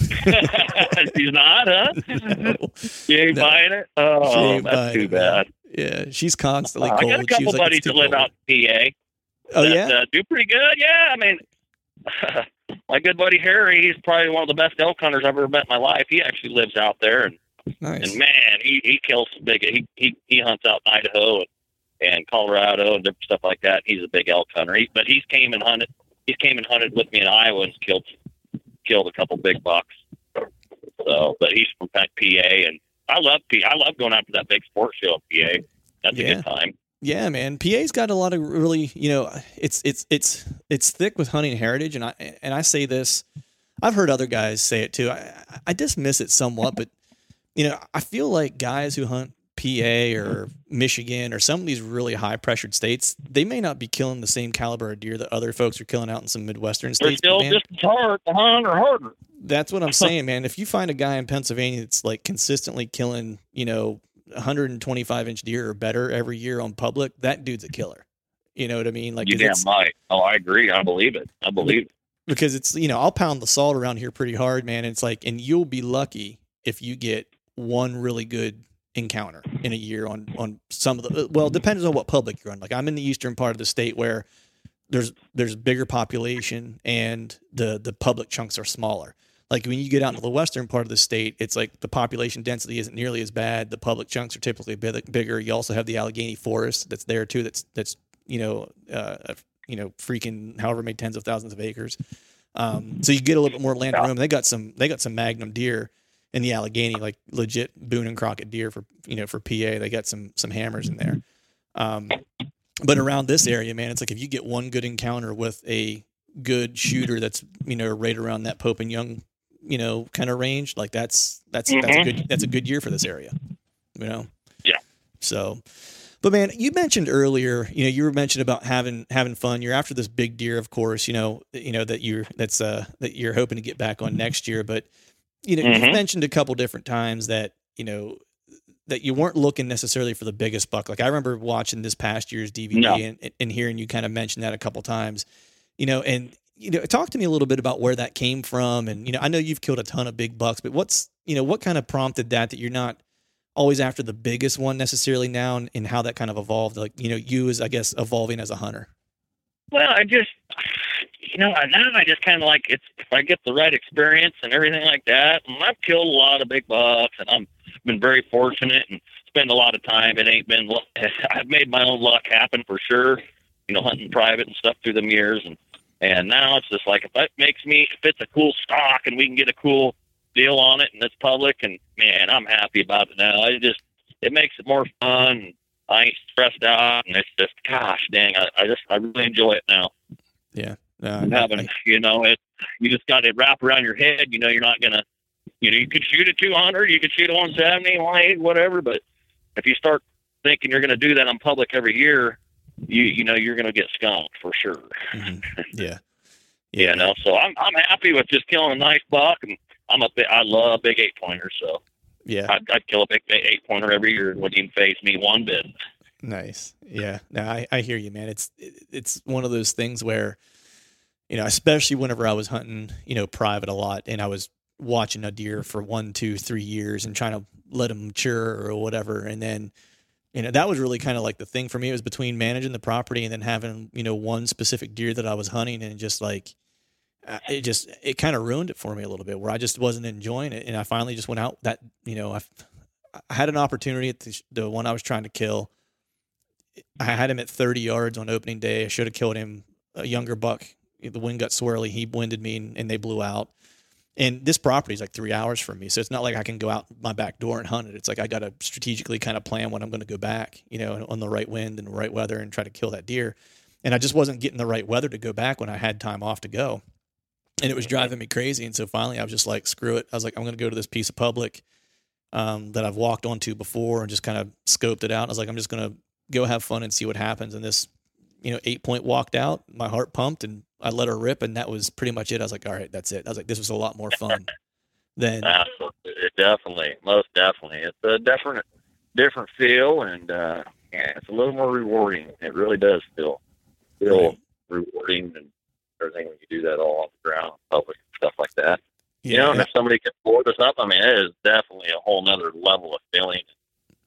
She's not, huh? You ain't No. buying it? She Oh, that's too bad. yeah, she's constantly I cold. got a couple like, buddies "It's too that live out in PA. Oh that, yeah, uh, do pretty good. Yeah, I mean, my good buddy Harry, he's probably one of the best elk hunters I've ever met in my life. He actually lives out there, and, nice. and man, he he kills some big. He he he hunts out in Idaho and, and Colorado and different stuff like that. He's a big elk hunter. He, but he's came and hunted. He's came and hunted with me in Iowa and killed killed a couple big bucks. So, but he's from PA, and I love P. I love going out to that big sports show in PA. That's a good time. Yeah, man. PA's got a lot of really, you know, it's it's it's it's thick with hunting heritage, and I and I say this, I've heard other guys say it too. I I dismiss it somewhat, but you know, I feel like guys who hunt PA or Michigan or some of these really high pressured states, they may not be killing the same caliber of deer that other folks are killing out in some midwestern They're states. still man, just as hard or harder. that's what I'm saying, man. If you find a guy in Pennsylvania that's like consistently killing, you know, 125 inch deer or better every year on public, that dude's a killer. You know what I mean? Like, You damn right. Oh, I agree. I believe it. I believe it. because it's you know I'll pound the salt around here pretty hard, man. It's like, and you'll be lucky if you get one really good encounter in a year on on some of the. Well, depends on what public you're on. Like I'm in the eastern part of the state where there's there's bigger population and the the public chunks are smaller. Like when you get out into the western part of the state, it's like the population density isn't nearly as bad. The public chunks are typically big, bigger. You also have the Allegheny Forest that's there too. That's that's you know uh, you know freaking however many tens of thousands of acres. Um, so you get a little bit more land room. They got some they got some Magnum deer in the Allegheny, like legit Boone and Crockett deer for you know for PA. They got some some hammers in there. Um, but around this area, man, it's like if you get one good encounter with a good shooter that's you know right around that Pope and Young, you know, kind of range, like that's that's mm-hmm. that's a good that's a good year for this area, you know. Yeah. So, but man, you mentioned earlier, you know, you were mentioning about having having fun. You're after this big deer, of course, you know, you know that you're that's uh that you're hoping to get back on next year, but you know, mm-hmm. you've mentioned a couple different times that you know that you weren't looking necessarily for the biggest buck. Like I remember watching this past year's DVD no. and, and hearing you kind of mention that a couple times, you know, and you know, talk to me a little bit about where that came from. And, you know, I know you've killed a ton of big bucks, but what's, you know, what kind of prompted that, that you're not always after the biggest one necessarily now and, and how that kind of evolved? Like, you know, you as, I guess, evolving as a hunter. Well, I just, you know, now I just kind of like it's if I get the right experience and everything like that. And I've killed a lot of big bucks, and I'm been very fortunate and spend a lot of time. It ain't been. I've made my own luck happen for sure. You know, hunting private and stuff through the years, and and now it's just like if that makes me if it's a cool stock and we can get a cool deal on it and it's public, and man, I'm happy about it now. I just it makes it more fun. I ain't stressed out, and it's just gosh dang, I, I just I really enjoy it now. Yeah, uh, having I, you know it, you just got to wrap around your head. You know, you're not gonna you know, you could shoot a 200, you could shoot a 170, 180, whatever. But if you start thinking you're going to do that on public every year, you you know you're going to get skunked for sure. Mm-hmm. Yeah. yeah. You know, so I'm I'm happy with just killing a nice buck, and I'm a bit I love big eight pointers, so yeah, I'd, I'd kill a big eight pointer every year. It wouldn't even phase me one bit. Nice. Yeah. Now I, I hear you, man. It's it's one of those things where, you know, especially whenever I was hunting, you know, private a lot, and I was watching a deer for one, two, three years and trying to let him mature or whatever. And then, you know, that was really kind of like the thing for me. It was between managing the property and then having, you know, one specific deer that I was hunting and just like, it just, it kind of ruined it for me a little bit where I just wasn't enjoying it. And I finally just went out that, you know, I, I had an opportunity at the, the one I was trying to kill. I had him at 30 yards on opening day. I should have killed him a younger buck. The wind got swirly. He winded me and, and they blew out. And this property is like three hours from me. So it's not like I can go out my back door and hunt it. It's like I got to strategically kind of plan when I'm going to go back, you know, on the right wind and the right weather and try to kill that deer. And I just wasn't getting the right weather to go back when I had time off to go. And it was driving me crazy. And so finally I was just like, screw it. I was like, I'm going to go to this piece of public um, that I've walked onto before and just kind of scoped it out. I was like, I'm just going to go have fun and see what happens. And this, you know, eight point walked out, my heart pumped and I let her rip, and that was pretty much it. I was like, all right, that's it. I was like, this was a lot more fun than absolutely, definitely, most definitely. It's a different, different feel, and uh, yeah, it's a little more rewarding. It really does feel feel right. rewarding and everything when you do that all on the ground, public stuff like that. Yeah. You know, and if somebody can pull this up, I mean, it is definitely a whole nother level of feeling.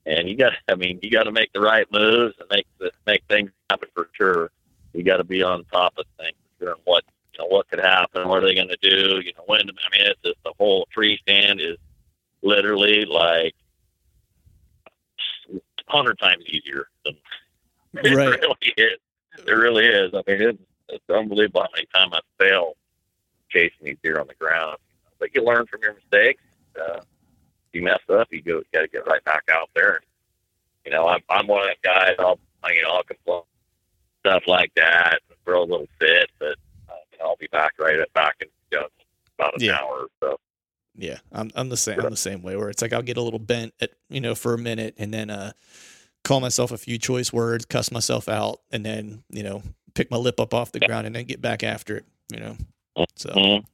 And you got, I mean, you got to make the right moves and make the, make things happen for sure. You got to be on top of things and what you know what could happen, what are they going to do? You know, when I mean, it's just the whole tree stand is literally like hundred times easier than it right. really is. It really is. I mean, it's, it's unbelievable how many times I fail chasing these deer on the ground. But you learn from your mistakes. Uh, you mess up, you go, you got to get right back out there. You know, I'm, I'm one of the guys. I'll, you know, I'll complain stuff like that, throw a little fit, but uh, I'll be back right at back in you know, about an yeah. hour or so. Yeah, I'm I'm the same. I'm the same way. Where it's like I'll get a little bent at you know for a minute, and then uh, call myself a few choice words, cuss myself out, and then you know pick my lip up off the ground, and then get back after it. You know, so. Mm-hmm.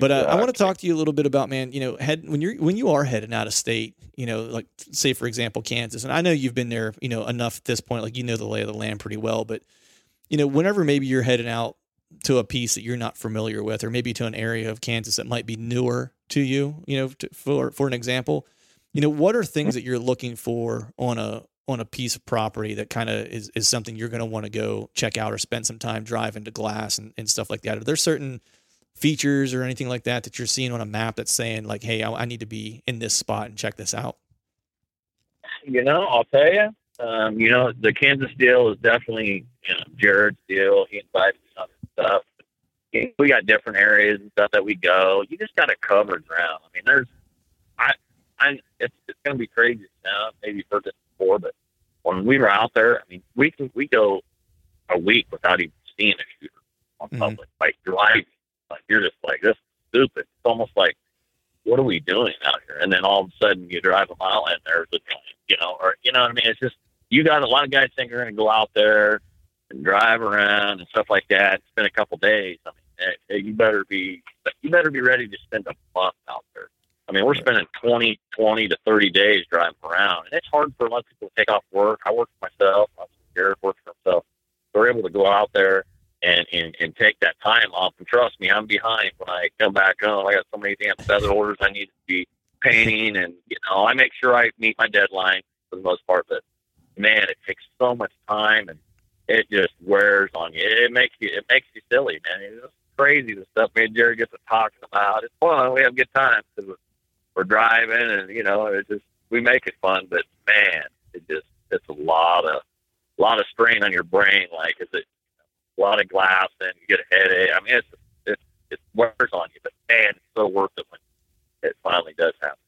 But uh, I want to talk to you a little bit about, man. You know, head when you're when you are heading out of state. You know, like say for example, Kansas, and I know you've been there. You know, enough at this point, like you know the lay of the land pretty well. But you know, whenever maybe you're heading out to a piece that you're not familiar with, or maybe to an area of Kansas that might be newer to you, you know, to, for for an example, you know, what are things that you're looking for on a on a piece of property that kind of is, is something you're going to want to go check out or spend some time driving to glass and, and stuff like that? Are there certain features or anything like that that you're seeing on a map that's saying like, hey, I, I need to be in this spot and check this out? You know, I'll tell you, um, you know, the Kansas deal is definitely you know, Jared's deal. He invites on stuff. We got different areas and stuff that we go. You just got to cover ground. I mean, there's, I, I, it's, it's going to be crazy now. Maybe you've heard this before, but when we were out there, I mean, we can we go a week without even seeing a shooter on Mhm. public. Like you're like, you're just like this is stupid. It's almost like, what are we doing out here? And then all of a sudden you drive a mile and there's a you know, or you know what I mean? It's just you got a lot of guys think they're going to go out there and drive around and stuff like that. Spend a couple days. I mean, eh, eh, you better be you better be ready to spend a month out there. I mean, we're spending 20, 20 to 30 days driving around. And it's hard for a lot of people to take off work. I work for myself. Garrett works for himself. So we're able to go out there and, and, and take that time off. And trust me, I'm behind when I come back home. I got so many damn feather orders I need to be painting. And, you know, I make sure I meet my deadline for the most part. But, man, it takes so much time and it just wears on you. It makes you, it makes you silly, man. It's crazy the stuff me and Jerry get to talking about. It's fun. We have good time because we're driving and you know it just we make it fun but man it just it's a lot of a lot of strain on your brain like is it a lot of glass and you get a headache i mean it's it it wears on you but man it's so worth it when it finally does happen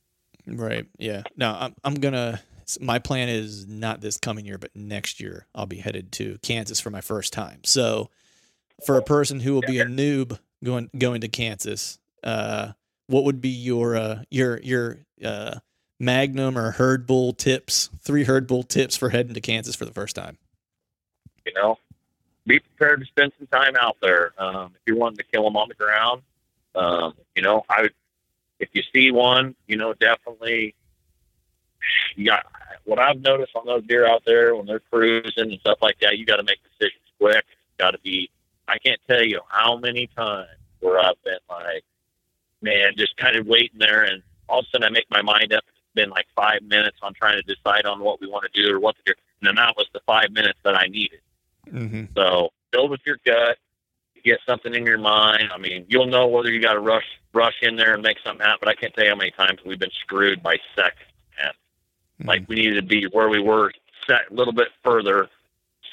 Right. Yeah. No, I'm I'm gonna. My plan is not this coming year, but next year I'll be headed to Kansas for my first time. So, for a person who will be a noob going going to Kansas, uh, what would be your uh, your your uh, Magnum or herd bull tips? Three herd bull tips for heading to Kansas for the first time. you know be prepared to spend some time out there um if you're wanting to kill them on the ground um you know i would if you see one you know definitely got what I've noticed on those deer out there when they're cruising and stuff like that, you got to make decisions quick. Got to be. I can't tell you how many times where I've been like, man, just kind of waiting there, and all of a sudden I make my mind up. It's been like five minutes on trying to decide on what we want to do or what to do, and then that was the five minutes that I needed. Mm-hmm. So build with your gut. Get something in your mind. I mean, you'll know whether you got to rush rush in there and make something happen. But I can't tell you how many times we've been screwed by seconds. Man. Like we needed to be where we were set a little bit further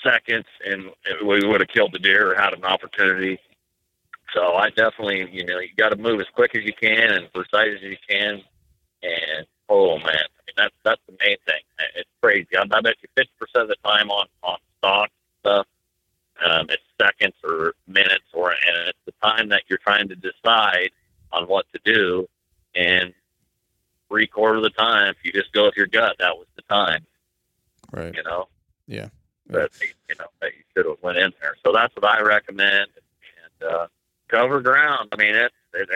seconds, and we would have killed the deer or had an opportunity. So I definitely, you know, you got to move as quick as you can and precise as you can. And oh man, I mean, that's that's the main thing. It's crazy. I, I bet you fifty percent of the time on on stock stuff, um, it's seconds or minutes, or and it's the time that you're trying to decide on what to do. And three quarter of the time, if you just go with your gut, that was the time. Right. You know. Yeah. That you know that you should have went in there. So that's what I recommend. And uh, cover ground. I mean, it, it,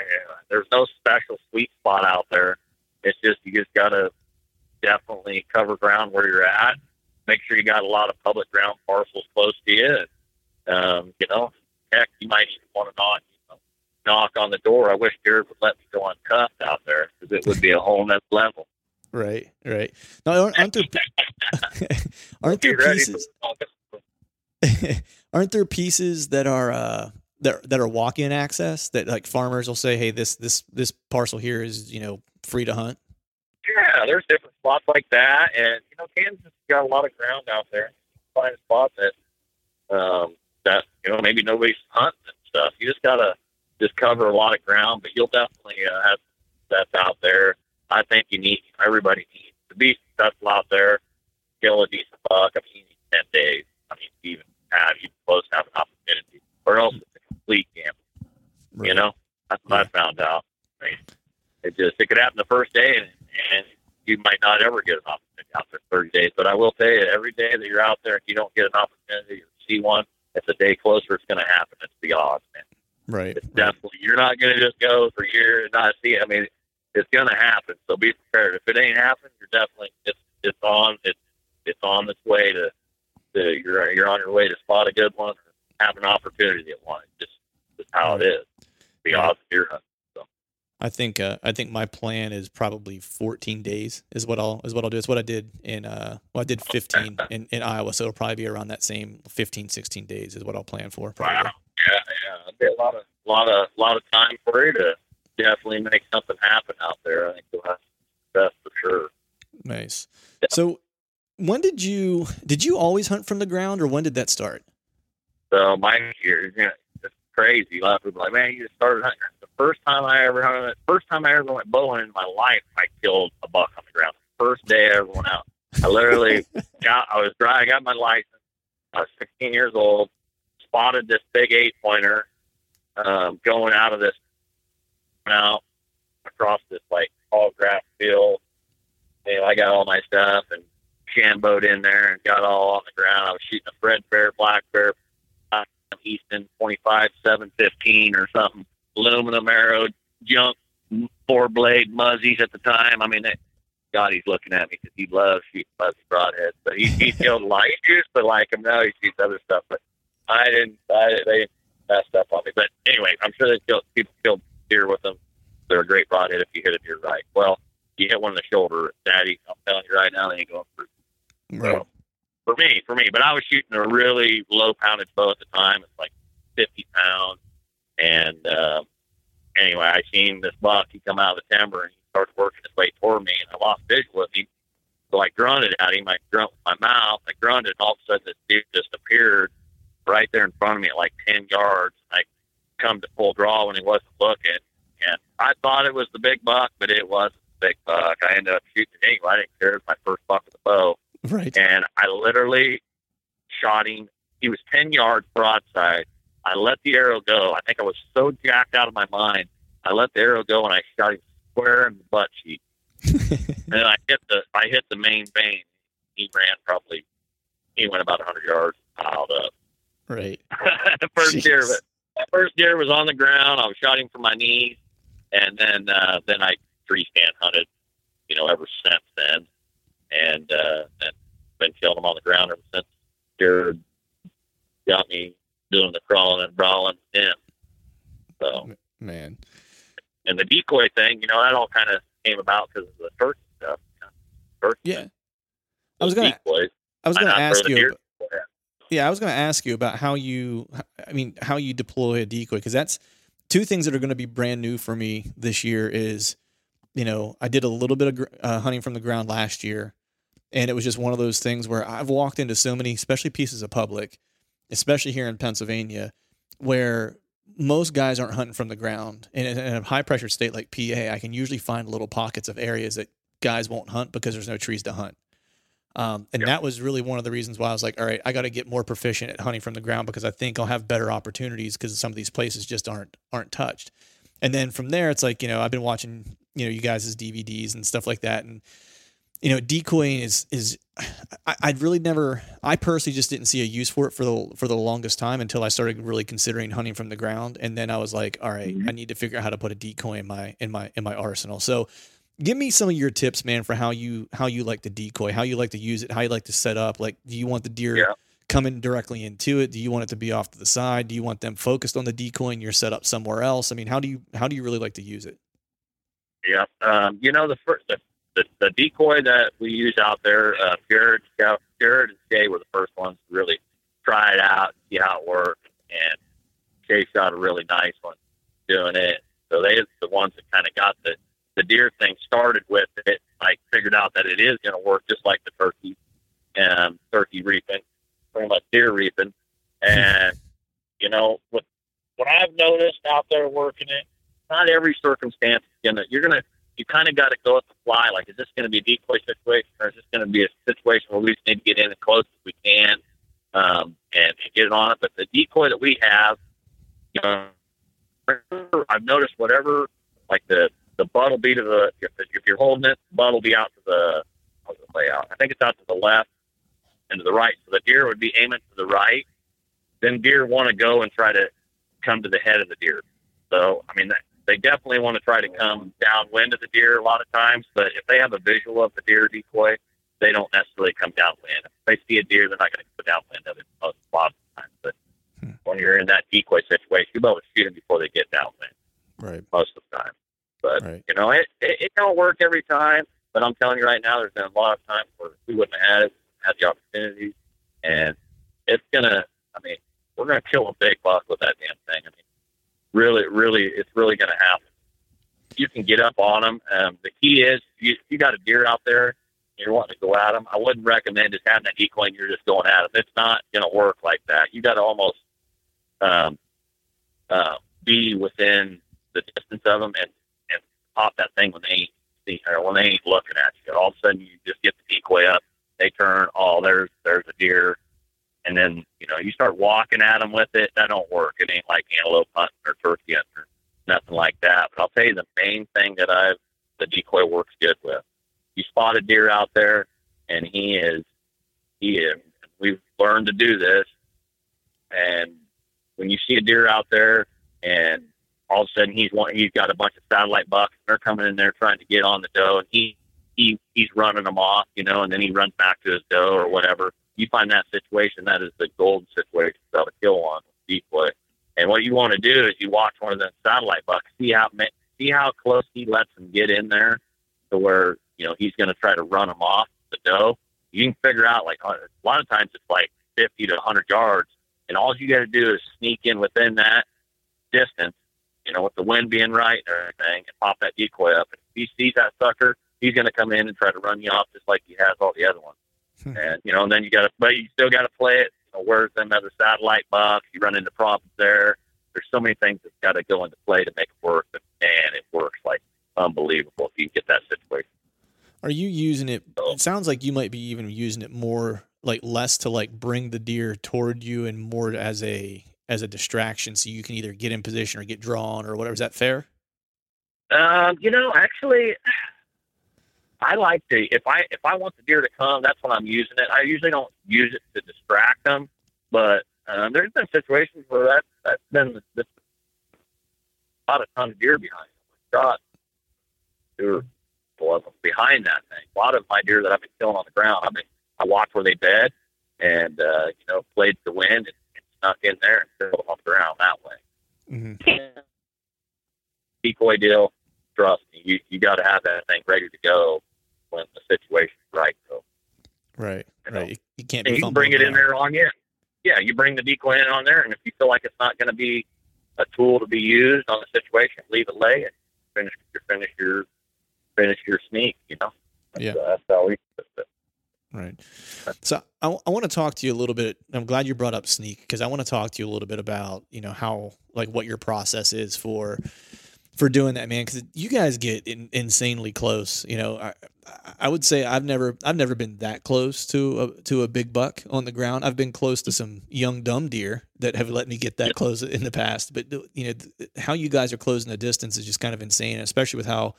there's no special sweet spot out there. It's just you just got to definitely cover ground where you're at. Make sure you got a lot of public ground parcels close to you. And, um, you know, heck, you might even want to knock, you know, knock on the door. I wish Jared would let me go uncuffed out there because it would be a whole nother level. Right. Right. Now, aren't, aren't there aren't there pieces? aren't there pieces that are uh that that are walk-in access that like farmers will say, hey, this this this parcel here is you know free to hunt. Yeah, there's different spots like that, and you know, Kansas has got a lot of ground out there. Find a spot that um, that you know maybe nobody's hunting and stuff. You just gotta just cover a lot of ground, but you'll definitely uh, have that's out there. I think you need everybody needs to be successful out there. Kill a decent buck. I mean, you need ten days. I mean, even have you close have an opportunity, or else it's a complete gamble. You know, that's what I found out. I mean, it just it could happen the first day, and, and you might not ever get an opportunity out there 30 days. But I will tell you, every day that you're out there, if you don't get an opportunity or see one, it's a day closer. It's going to happen. It's the odds, man. Right. It's definitely you're not going to just go for years and not see. It. I mean, it's going to happen. So be prepared. If it ain't happening, you're definitely it's it's on it's it's on its way to, to you're you're on your way to spot a good one, have an opportunity at one. Just just how it is. The odds of deer hunting. I think uh, I think my plan is probably 14 days is what I'll is what I'll do. It's what I did in uh well I did 15 in, in Iowa, so it'll probably be around that same 15 16 days is what I'll plan for. Probably. Wow. Yeah, yeah. It'd be a lot of lot of lot of time for you to definitely make something happen out there. I think you'll have success for sure. Nice. So when did you did you always hunt from the ground or when did that start? So my year, you know, it's crazy. A lot of people are like, man, you just started hunting. The first time I ever hunted, first time I ever went bow hunting in my life, I killed a buck on the ground. First day I ever went out. I literally got, I was driving, I got my license. I was 16 years old, spotted this big eight pointer um, going out of this out across this like tall grass field. And I got all my stuff and shamboed in there and got all on the ground. I was shooting a Fred Bear, Black Bear, Easton 25 715 or something, aluminum arrow, junk, four blade muzzies at the time. I mean, they, God, he's looking at me because he loves shooting muzzy broadheads. But he, he killed light juice, but like him now, he shoots other stuff. But I didn't, I, they messed up on me. But anyway, I'm sure they killed, people killed deer with them. They're a great broadhead if you hit a deer right. Well, you hit one in the shoulder, Daddy. I'm telling you right now, they ain't going through. Right. So, for me, for me, but I was shooting a really low poundage bow at the time. It's like 50 pounds. And uh, anyway, I seen this buck. He come out of the timber and he starts working his way toward me, and I lost visual with him. So I grunted at him. I grunt with my mouth. I grunted, and all of a sudden, this deer just appeared right there in front of me at like 10 yards. I come to full draw when he wasn't looking, and I thought it was the big buck, but it wasn't the big buck. I ended up shooting it anyway. I didn't care. It was my first buck with the bow Right. and I literally shot him. He was 10 yards broadside. I let the arrow go. I think I was so jacked out of my mind. I let the arrow go and I shot him square in the butt cheek. and I hit the I hit the main vein. He ran probably he went about 100 yards piled up. right. the first Jeez. deer, but the first deer was on the ground. I was shot him from my knees, and then uh, then I tree stand hunted, you know, ever since then, and uh, and been killing them on the ground ever since. Deer got me doing the crawling and brawling in. So Man. and the decoy thing, you know, that all kind of came about because of the turkey stuff. Turkey, Yeah. I was gonna decoys. I was gonna ask you. deer ab- decoy out? Yeah, I was going to ask you about how you, I mean, how you deploy a decoy because that's two things that are going to be brand new for me this year. Is you know I did a little bit of uh, hunting from the ground last year, and it was just one of those things where I've walked into so many, especially pieces of public, especially here in Pennsylvania, where most guys aren't hunting from the ground. And in a high pressure state like PA, I can usually find little pockets of areas that guys won't hunt because there's no trees to hunt. Um, and Yeah. that was really one of the reasons why I was like, all right, I got to get more proficient at hunting from the ground because I think I'll have better opportunities because some of these places just aren't aren't touched. And then from there, it's like you know I've been watching you know you guys' DVDs and stuff like that, and you know decoying is is I, I really never I personally just didn't see a use for it for the for the longest time until I started really considering hunting from the ground, and then I was like, all right, I need to figure out how to put a decoy in my in my in my arsenal. So give me some of your tips man for how you how you like the decoy how you like to use it how you like to set up like do you want the deer Yeah. coming directly into it do you want it to be off to the side do you want them focused on the decoy and you're set up somewhere else i mean how do you how do you really like to use it Yeah. Um, you know, the first, the, the, the decoy that we use out there, uh, Jared, Jared and Jay were the first ones to really try it out, see how it worked. And Jay shot a really nice one doing it. So they the ones that kind of got the, the deer thing started with it, like figured out that it is going to work just like the turkey, um, turkey reaping, pretty much deer reaping. And, you know, what, what I've noticed out there working it, not every circumstance is gonna you're gonna you kind of got to go at the fly. Like, is this going to be a decoy situation, or is this going to be a situation where we just need to get in as close as we can um, and, get it on it? But the decoy that we have, you know, I've noticed whatever, like the the butt will be to the if, if you're holding it, the butt will be out to the how's layout? I think it's out to the left and to the right. So the deer would be aiming to the right. Then deer want to go and try to come to the head of the deer. So I mean, that, they definitely want to try to come downwind of the deer a lot of times. But if they have a visual of the deer decoy, they don't necessarily come downwind. If they see a deer, they're not going to go downwind of it most a lot of the times. But Hmm. when you're in that decoy situation, you'll be able to shoot them before they get downwind right most of the time. But Right. you know, it, it it don't work every time. But I'm telling you right now, there's been a lot of times where we wouldn't have had it, had the opportunity, and it's gonna. I mean, we're gonna kill a big buck with that damn thing. I mean, really, really, it's really gonna happen. You can get up on them. Um, the key is you you got a deer out there. You're wanting to go at them. I wouldn't recommend just having that decoy and you're just going at them. It's not going to work like that. You got to almost um, uh, be within the distance of them and, and pop that thing when they ain't see or when they ain't looking at you. All of a sudden, you just get the decoy up they turn. Oh, there's there's a deer, and then you know you start walking at them with it. That don't work. It ain't like antelope hunting or turkey hunting, or nothing like that. But I'll tell you the main thing that I've the decoy works good with. You spot a deer out there, and he is he is. We've learned to do this, and when you see a deer out there, and all of a sudden he's one, he's got a bunch of satellite bucks, and they're coming in there trying to get on the doe, and he he he's running them off, you know, and then he runs back to his doe or whatever. You find that situation, that is the golden situation to able to kill on decoy. And what you want to do is you watch one of them satellite bucks, see how see how close he lets them get in there, to where you know he's going to try to run them off the doe. You can figure out like a lot of times it's like 50 to 100 yards, and all you got to do is sneak in within that distance, you know, with the wind being right and everything, and pop that decoy up. And if he sees that sucker, he's going to come in and try to run you off just like he has all the other ones. Hmm. And you know, and then you got to, but you still got to play it. You know, where's another other satellite box? You run into problems there. There's so many things that's got to go into play to make it work. and man, it works like unbelievable if you get that situation. Are you using it? It sounds like you might be even using it more like less to like bring the deer toward you and more as a as a distraction, so you can either get in position or get drawn or whatever. Is that fair? Um, you know, actually, I like to if I if I want the deer to come, that's when I'm using it. I usually don't use it to distract them, but um, there's been situations where that that's been this, not a ton of deer behind them. Shot two or behind that thing. A lot of my deer that I've been killing on the ground, I've been I watched where they bed and uh, you know played the wind and, and snuck in there and killed them on the ground that way. Mm-hmm. Decoy deal. Trust me, you you got to have that thing ready to go when the situation's right. So, right, you right. You can't. you can bring it in there on you. Yeah, you bring the decoy in on there, and if you feel like it's not going to be a tool to be used on the situation, leave it lay and finish your finish your finish your sneak. You know. That's, yeah. Uh, that's how we. Right. So I, I want to talk to you a little bit. I'm glad you brought up sneak because I want to talk to you a little bit about you know how like what your process is for for doing that, man. Because you guys get in, insanely close. You know, I, I would say I've never I've never been that close to a to a big buck on the ground. I've been close to some young dumb deer that have let me get that close in the past. But uh, you know how you guys are closing the distance is just kind of insane, especially with how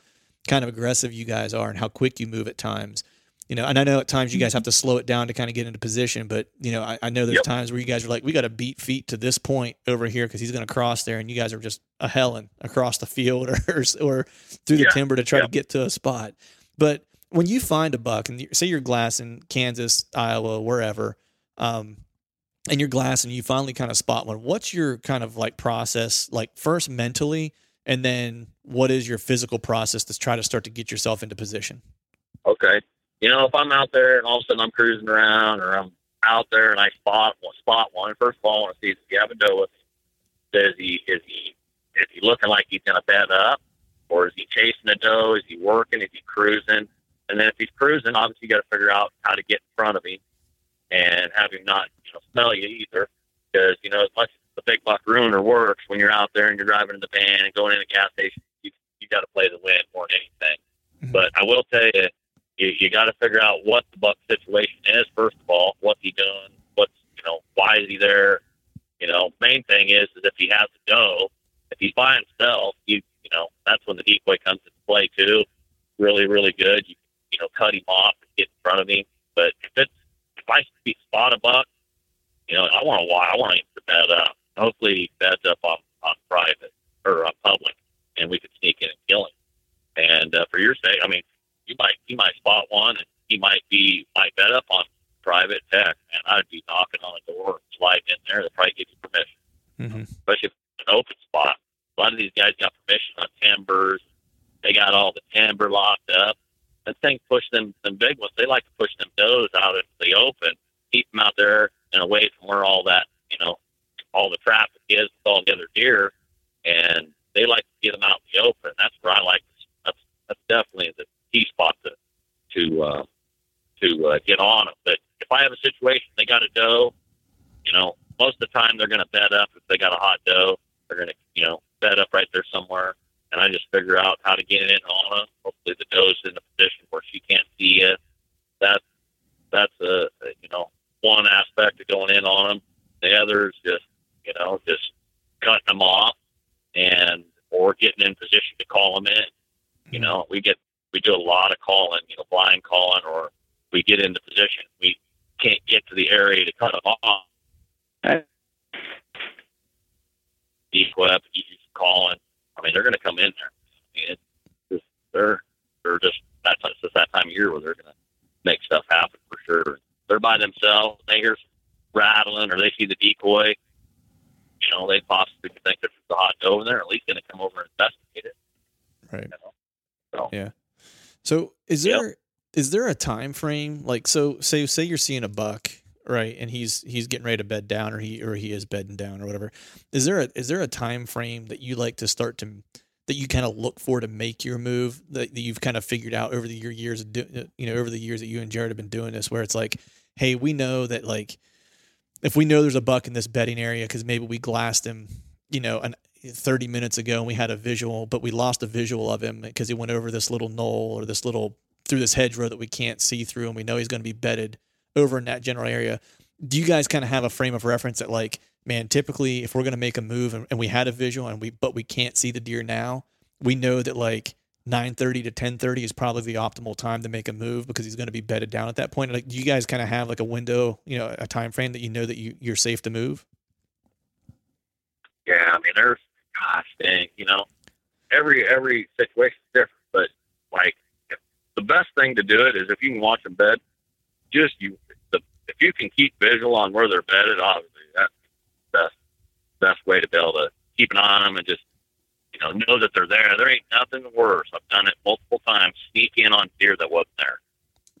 kind of aggressive you guys are and how quick you move at times. You know, and I know at times you guys have to slow it down to kind of get into position, but you know, I, I know there's yep. times where you guys are like, we got to beat feet to this point over here because he's going to cross there, and you guys are just a helling across the field or or through the yeah. timber to try to get to a spot. But when you find a buck, and say you're glassing Kansas, Iowa, wherever, um, and you're glassing, you finally kind of spot one. What's your kind of like process, like first mentally, and then what is your physical process to try to start to get yourself into position? Okay. You know, if I'm out there and all of a sudden I'm cruising around or I'm out there and I spot one, spot one, first of all, I want to see if you have a doe with him. Is he, is he, is he looking like he's going to bed up or is he chasing a doe? Is he working? Is he cruising? And then if he's cruising, obviously you got to figure out how to get in front of him and have him not, you know, smell you either. Because, you know, as much as the big buck ruiner works when you're out there and you're driving in the van and going in a gas station, you, you got to play the wind more than anything. Mm-hmm. But I will tell you, you, you got to figure out what the buck situation is, first of all. What's he doing? What's, you know, why is he there? You know, main thing is, is if he has to go, if he's by himself, you, you know, that's when the decoy comes into play too. Really, really good. You, you know, cut him off and get in front of him. But if it's, if I be spot a buck, you know, I want to, I want him to bed up. Hopefully he beds up on, on private or on public and we could sneak in and kill him. And uh, for your sake, I mean, you might you might spot one, and he might be might bet up on private tech, and I'd be knocking on the door, sliding in there. They'll probably give you permission, mm-hmm. especially if it's an open spot. A lot of these guys got permission on timbers. They got all the timber locked up. That thing push them them big ones. They like to push them does out into the open, keep them out there and away from where all that you know all the traffic is with all the other deer, and they like to get them out in the open. That's where I like. That's that's definitely the key spot to to uh, to uh, get on them. But if I have a situation, they got a doe, you know, most of the time they're going to bed up. If they got a hot doe, they're going to you know bed up right there somewhere, and I just figure out how to get in on them. Hopefully, the doe's in a position where she can't see you. That that's a you know one aspect of going in on them. The other is just you know just cutting them off and or getting in position to call them in. You know, we get we do a lot of calling, you know, blind calling, or we get into position. We can't get to the area to cut them off. Equip, he's calling. I mean, they're going to come in there. I mean, it's just, they're they're just that's just that time of year where they're going to make stuff happen for sure. They're by themselves. They hear rattling or they see the decoy. You know, they possibly think there's a hot doe in there. At least going to come over and investigate it. Right. You know? So Yeah. So is Yep. there is there a time frame like so say say you're seeing a buck right and he's he's getting ready to bed down or he or he is bedding down or whatever is there a is there a time frame that you like to start to that you kind of look for to make your move that, that you've kind of figured out over the your years of do, you know over the years that you and Jared have been doing this where it's like hey we know that like if we know there's a buck in this bedding area because maybe we glassed him you know an 30 minutes ago and we had a visual but we lost a visual of him because he went over this little knoll or this little through this hedgerow that we can't see through and we know he's going to be bedded over in that general area. Do you guys kind of have a frame of reference that like man typically if we're going to make a move and, and we had a visual and we but we can't see the deer now we know that like 9:30 to 10:30 is probably the optimal time to make a move because he's going to be bedded down at that point. Like do you guys kind of have like a window you know a time frame that you know that you, you're safe to move? Yeah, I mean, there's gosh dang, you know, every every situation is different. But like, the best thing to do it is if you can watch them bed, just you. The if you can keep visual on where they're bedded, obviously that's the best best way to be able to keep an eye on them and just you know know that they're there. There ain't nothing worse. I've done it multiple times. Sneak in on deer that wasn't there.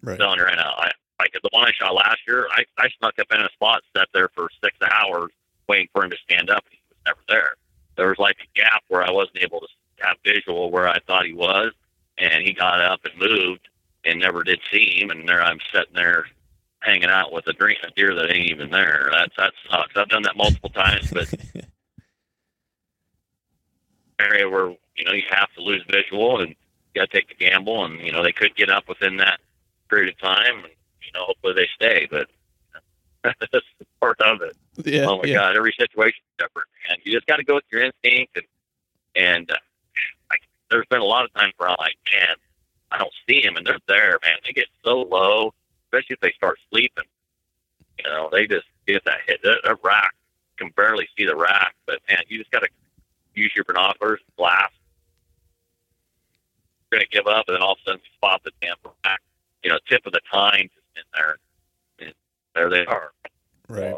right telling you right now. I like the one I shot last year. I, I snuck up in a spot, sat there for six hours waiting for him to stand up, and he was never there. There was like a gap where I wasn't able to have visual where I thought he was, and he got up and moved, and never did see him. And there I'm sitting there hanging out with a drink a deer that ain't even there. That's that sucks. I've done that multiple times, but area where you know you have to lose visual and you got to take the gamble, and you know they could get up within that period of time, and you know hopefully they stay. But that's part of it. yeah oh my yeah. god, every situation is different, and you just got to go with your instinct. And and uh, like, there's been a lot of times where I'm like, man, I don't see him, and they're there, man. They get so low, especially if they start sleeping. You know, they just get that hit. That rack can barely see the rack, but man, you just got to use your binoculars, blast. You're gonna give up, and then all of a sudden you spot the damn rack. You know, tip of the tine just in there. There they are. Right.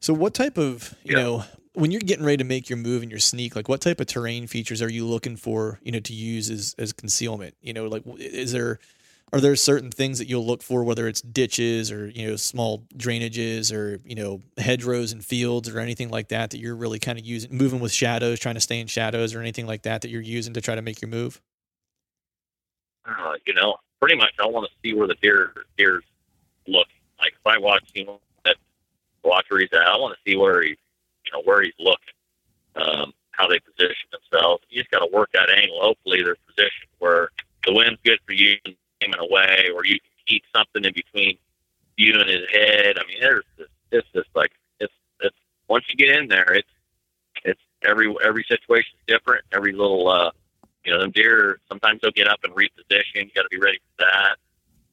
So what type of, you Yeah. know, when you're getting ready to make your move and your sneak, like what type of terrain features are you looking for, you know, to use as as concealment? You know, like is there are there certain things that you'll look for whether it's ditches or, you know, small drainages or, you know, hedgerows and fields or anything like that that you're really kind of using moving with shadows, trying to stay in shadows or anything like that that you're using to try to make your move? uh, you know, pretty much I want to see where the deer deer's looking. Like if I watch him at watch where he's at, I want to see where he, you know, where he's looking, um, how they position themselves. You just got to work that angle. Hopefully, they're positioned where the wind's good for you and aiming away, or you can keep something in between you and his head. I mean, there's just, it's just like it's it's once you get in there, it's it's every every situation's different. Every little uh, you know, them deer sometimes they'll get up and reposition. You got to be ready for that.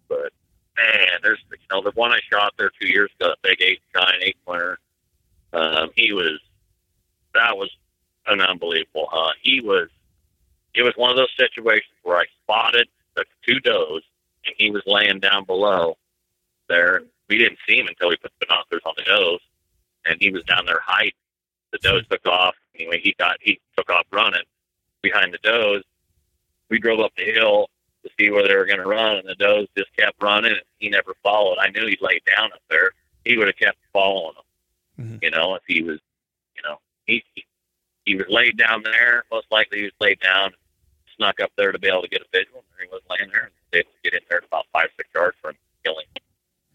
But man, there's you know the one I shot there two years ago, big eight giant eight pointer. Um, he was that was an unbelievable hunt. He was it was one of those situations where I spotted the two does and he was laying down below there. We didn't see him until we put the binoculars on the does, and he was down there hiding. The does took off. Anyway, he got he took off running behind the does. We drove up the hill to see where they were going to run, and the does just kept running, and he never followed. I knew he'd lay down up there. He would have kept following them, Mhm. you know, if he was, you know, he, he he was laid down there. Most likely, he was laid down, snuck up there to be able to get a visual. And he was laying there, and they get in there at about five six yards from killing,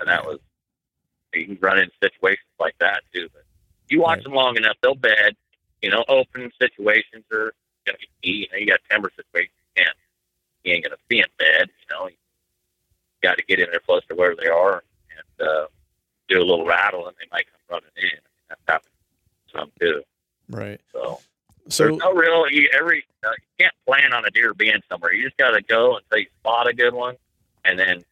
and that was you can run into situations like that too. But you watch Right. them long enough, they'll bed. You know, open situations are going to be you know you got timber situations you can't you ain't to see them bed you know you got to get in there close to where they are and uh, do a little rattle and they might come running in. That's happened some too. Right. So, So there's no real you every uh, you can't plan on a deer being somewhere. You just got to go until you spot a good one, and then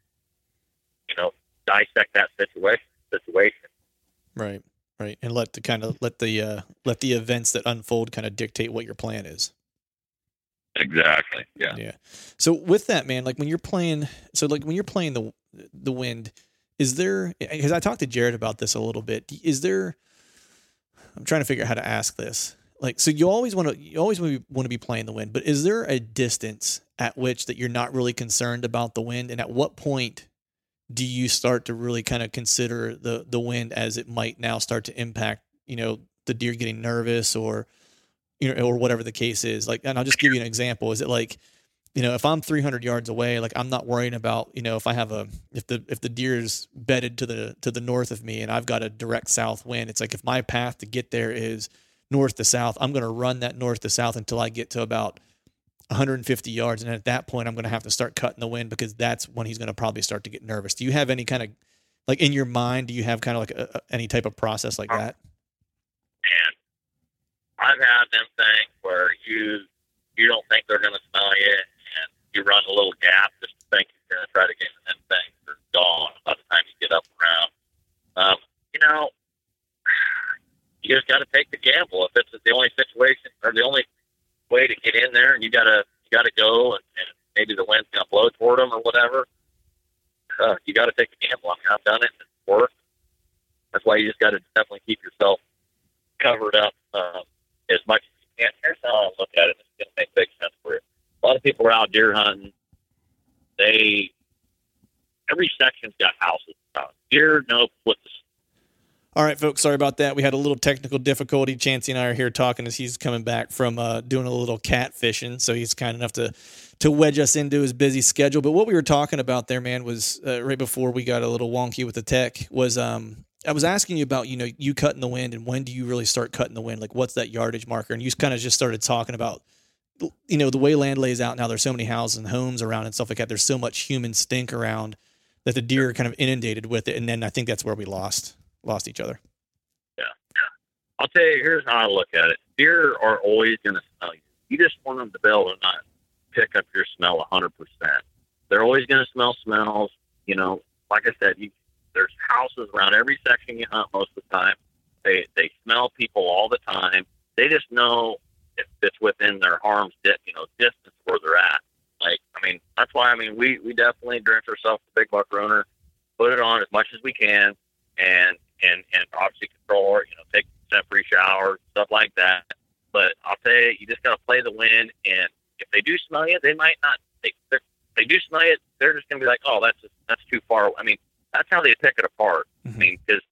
you know dissect that situation. Situation. right, right, and let the kind of let the uh, let the events that unfold kind of dictate what your plan is. Exactly. Yeah. Yeah. So with that, man, like when you're playing, so like when you're playing the the wind, is there? Because I talked to Jared about this a little bit. Is there? I'm trying to figure out how to ask this. Like, so you always want to, you always want to be playing the wind, but is there a distance at which that you're not really concerned about the wind, and at what point do you start to really kind of consider the the wind as it might now start to impact, you know, the deer getting nervous or you know, or whatever the case is. Like, and I'll just give you an example. Is it like, you know, if I'm 300 yards away, like I'm not worrying about, you know, if I have a, if the, if the deer is bedded to the, to the north of me and I've got a direct south wind, it's like if my path to get there is north to south, I'm going to run that north to south until I get to about 150 yards. And at that point, I'm going to have to start cutting the wind because that's when he's going to probably start to get nervous. Do you have any kind of, like in your mind, do you have kind of like a, any type of process like um, that? And I've had them things where you you don't think they're going to smell you, and you run a little gap just to think you're going to try to get them things. They're gone by the time you get up around. Um, you know, you just got to take the gamble. If it's the only situation or the only way to get in there, and you got to you got to go, and, and maybe the wind's going to blow toward them or whatever. Uh, you got to take the gamble. I mean, I've done it. It's worked. That's why you just got to definitely keep yourself covered up um, as much as you can. Here's how I look at it. It's going to make big sense for you. A lot of people are out deer hunting. They every section's got houses. Deer know what the All right, folks. Sorry about that. We had a little technical difficulty. Chancey and I are here talking as he's coming back from uh, doing a little cat fishing. So he's kind enough to to wedge us into his busy schedule. But what we were talking about there, man, was uh, right before we got a little wonky with the tech. Was um, I was asking you about you know you cutting the wind and when do you really start cutting the wind? Like what's that yardage marker? And you kind of just started talking about you know the way land lays out now. There's so many houses and homes around and stuff like that. There's so much human stink around that the deer are kind of inundated with it. And then I think that's where we lost lost each other. Yeah. I'll tell you, here's how I look at it. Deer are always going to smell you. You just want them to be able to not pick up your smell 100%. They're always going to smell smells. You know, like I said, you, there's houses around every section you hunt most of the time. They, they smell people all the time. They just know if it's within their arm's, di- you know, distance where they're at. Like, I mean, that's why, I mean, we, we definitely drench ourselves with big buck ruiner, put it on as much as we can, and, and, and obviously control it, you know, take scent-free showers, stuff like that. But I'll tell you, you just got to play the wind, and if they do smell you, they might not. They they do smell you, they're just gonna be like, oh, that's just, that's too far. I mean, that's how they pick it apart. I Mhm. mean, because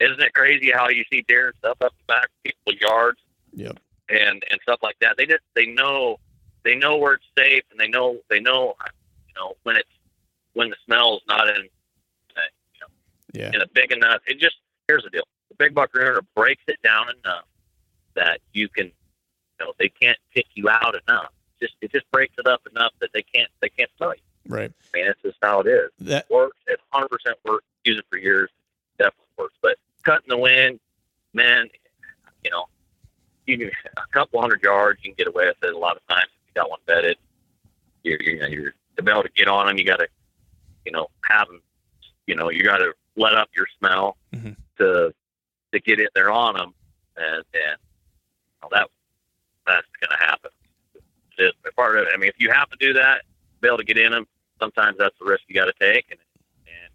isn't it crazy how you see deer and stuff up the back people's yards Yep. and and stuff like that? They just they know they know where it's safe, and they know they know you know when it's when the smell is not in you know, Yeah. in a big enough. It just here's the deal: the big buck ruiner breaks it down enough that you can, you know, they can't pick you out enough. Just it just breaks it up enough that they can't they can't smell you. Right. I mean, it's just how it is. That It works. It 100 percent works. Use it for years. Definitely works. But cutting the wind, man, you know, you can a couple hundred yards, you can get away with it a lot of times if you got one bedded. You're, you're, you're to be able to get on them, you got to, you know, have them. You know, you got to let up your smell Mhm. to to get in there on them, and and well, that that's going to happen. It's part of it. I mean, if you have to do that, be able to get in them, sometimes that's the risk you got to take, and and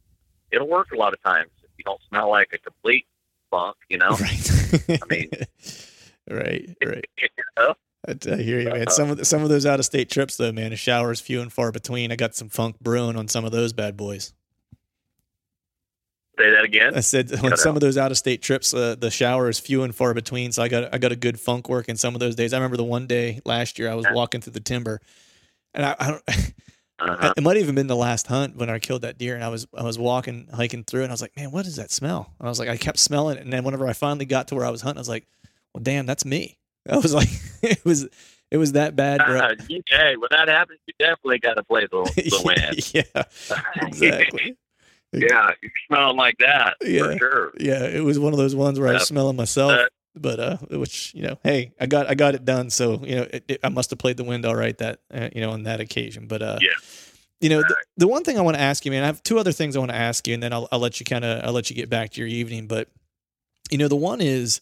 it'll work a lot of times if you don't smell like a complete funk. You know, right. I mean- right. Right. you know? I, hear you, man. Some of the, some of those out of state trips, though, man, a shower is few and far between. I got some funk brewing on some of those bad boys. Say that again. I said on some out. of those out of state trips, uh, the shower is few and far between. So I got I got a good funk work in some of those days. I remember the one day last year I was walking through the timber, and I, I don't. Uh-huh. It might have even been the last hunt when I killed that deer, and I was I was walking hiking through, and I was like, man, what is that smell? And I was like, I kept smelling it, and then whenever I finally got to where I was hunting, I was like, well, damn, that's me. I was like, it was it was that bad, bro. Uh, you- hey, when that happens, you definitely got to play the, the wind. yeah, exactly. Yeah, you're smelling like that Yeah. sure. Yeah, it was one of those ones where I was smelling myself, Uh, but uh, which you know, hey, I got I got it done. So you know, it, it- I must have played the wind all right that uh, you know on that occasion. But uh, Yeah. You know, the, the one thing I want to ask you, man, I have two other things I want to ask you, and then I'll I'll let you kind of I'll let you get back to your evening. But you know, the one is,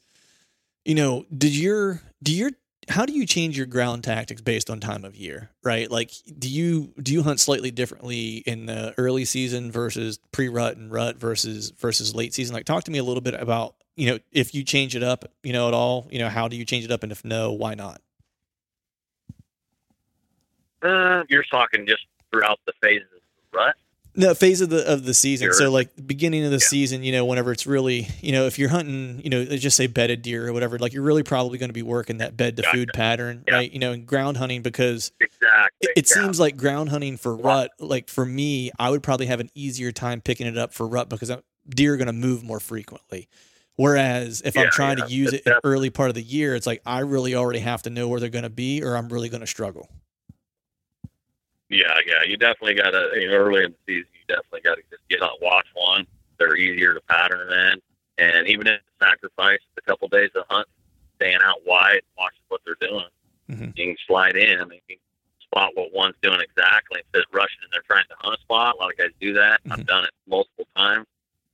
you know, did your do your how do you change your ground tactics based on time of year right? Like do you do you hunt slightly differently in the early season versus pre-rut and rut versus versus late season? Like talk to me a little bit about you know if you change it up you know at all you know how do you change it up and if no why not? Uh, you're talking just throughout the phases of the rut. no phase of the of the season so like beginning of the Yeah. season you know whenever it's really you know if you're hunting you know just say bedded deer or whatever like you're really probably going to be working that bed to food pattern Yeah. right you know and ground hunting because Exactly. it, it yeah. seems like ground hunting for rut like for me i would probably have an easier time picking it up for rut because uh, deer are going to move more frequently whereas if i'm trying yeah, to use it in early part of the year it's like i really already have to know where they're going to be or i'm really going to struggle Yeah, yeah. You definitely got to, you know, early in the season, you definitely got to just get on watch one. They're easier to pattern in. And even if sacrifice a couple days of hunt, staying out wide, watching what they're doing, Mhm. you can slide in. I mean, you can spot what one's doing exactly instead of rushing and they're trying to hunt a spot. A lot of guys do that. Mhm. I've done it multiple times.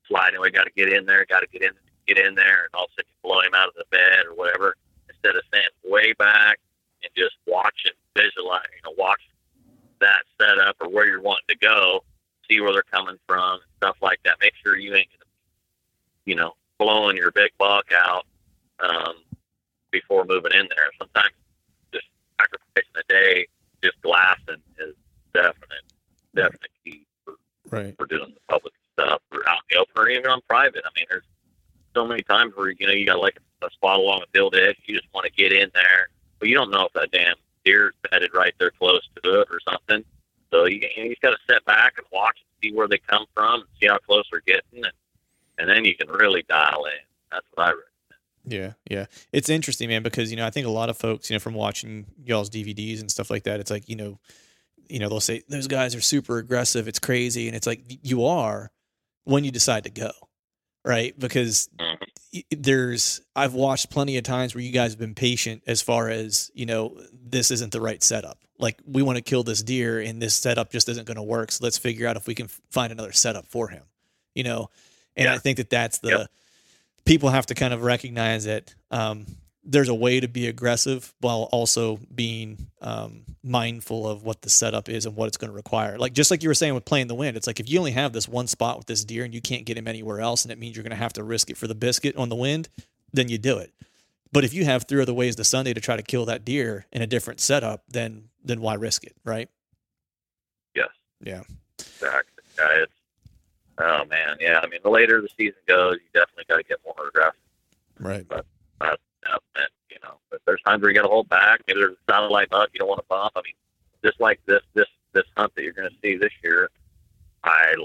Sliding, we got to get in there, got to get in, get in there, and all of a sudden you blow him out of the bed or whatever. Instead of staying way back and just watch it, visualize, you know, watch that setup or where you're wanting to go, see where they're coming from, and stuff like that. Make sure you ain't, you know, blowing your big buck out um, before moving in there. Sometimes just sacrificing a day, just glassing is definite, definite key for, right for doing the public stuff or out in the open or even on private. I mean, there's so many times where you know you got like a spot along the field edge, you just want to get in there, but you don't know if that damn deer's bedded right there close to it or something. So you, you just got to sit back and watch and see where they come from, and see how close they're getting, and and then you can really dial in. That's what I recommend. Yeah, yeah. It's interesting, man, because you know, I think a lot of folks, you know, from watching y'all's DVDs and stuff like that, it's like, you know, you know, they'll say those guys are super aggressive, it's crazy, and it's like you are when you decide to go. Right? Because there's I've watched plenty of times where you guys have been patient as far as, you know, this isn't the right setup. Like we want to kill this deer and this setup just isn't going to work, so let's figure out if we can find another setup for him. You know, and I think that that's the Yep. people have to kind of recognize that um, there's a way to be aggressive while also being um, mindful of what the setup is and what it's going to require. Like just like you were saying with playing the wind, it's like if you only have this one spot with this deer and you can't get him anywhere else, and it means you're going to have to risk it for the biscuit on the wind, then you do it. But if you have three other ways to Sunday to try to kill that deer in a different setup, then then why risk it, right? Yes. Yeah. Exactly. Yeah, it's, oh man, yeah. I mean, the later the season goes, you definitely got to get more aggressive. Right. That's definite, you know. But there's times where you got to hold back. Maybe there's a satellite buck you don't want to bump. I mean, just like this this this hunt that you're going to see this year, I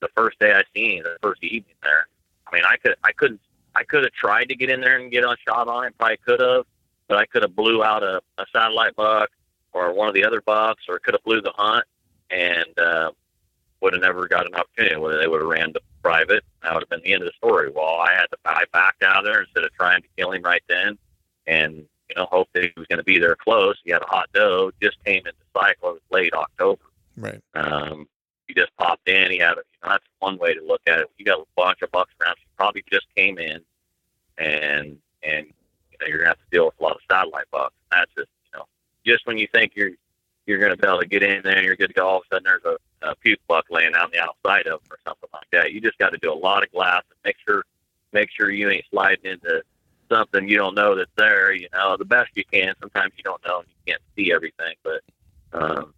the first day I seen the first evening there. I mean, I could I couldn't I could have tried to get in there and get a shot on it. Probably could have, but I could have blew out a, a satellite buck or one of the other bucks, or could have blew the hunt and uh, would have never got an opportunity. Whether they would have ran to private, that would have been the end of the story. Well, I had to I backed out of there instead of trying to kill him right then, and you know, hope that he was going to be there close. He had a hot doe, just came into cycle. It was late October. Right. Um, he just popped in. He had, a, you know, that's one way to look at it. You got a bunch of bucks around. She probably just came in, and and you know, you're gonna have to deal with a lot of satellite bucks. That's just, you know, just when you think you're you're gonna be able to get in there and you're good to go, all of a sudden there's a, a puke buck laying out on the outside of them or something like that. You just got to do a lot of glass and make sure make sure you ain't sliding into something you don't know that's there. You know, the best you can. Sometimes you don't know and you can't see everything, but um,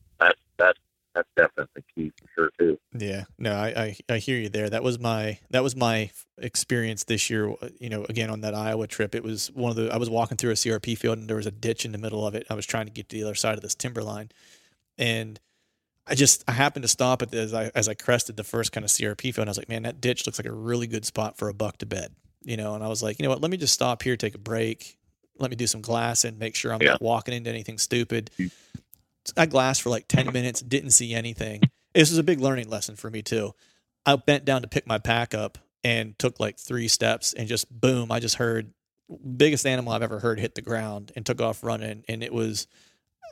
that's definitely key for sure too. Yeah, no, I, I I hear you there. That was my that was my experience this year. uh, You know, again on that Iowa trip, it was one of the I was walking through a CRP field and there was a ditch in the middle of it. I was trying to get to the other side of this timber line, and I just I happened to stop at the, as I as I crested the first kind of CRP field. And I was like, man, that ditch looks like a really good spot for a buck to bed. You know, and I was like, you know what? Let me just stop here, take a break. Let me do some glass and make sure I'm Yeah. not walking into anything stupid. I glassed for like 10 minutes, didn't see anything. This was a big learning lesson for me too. I bent down to pick my pack up and took like three steps and just boom, I just heard biggest animal I've ever heard hit the ground and took off running. And it was,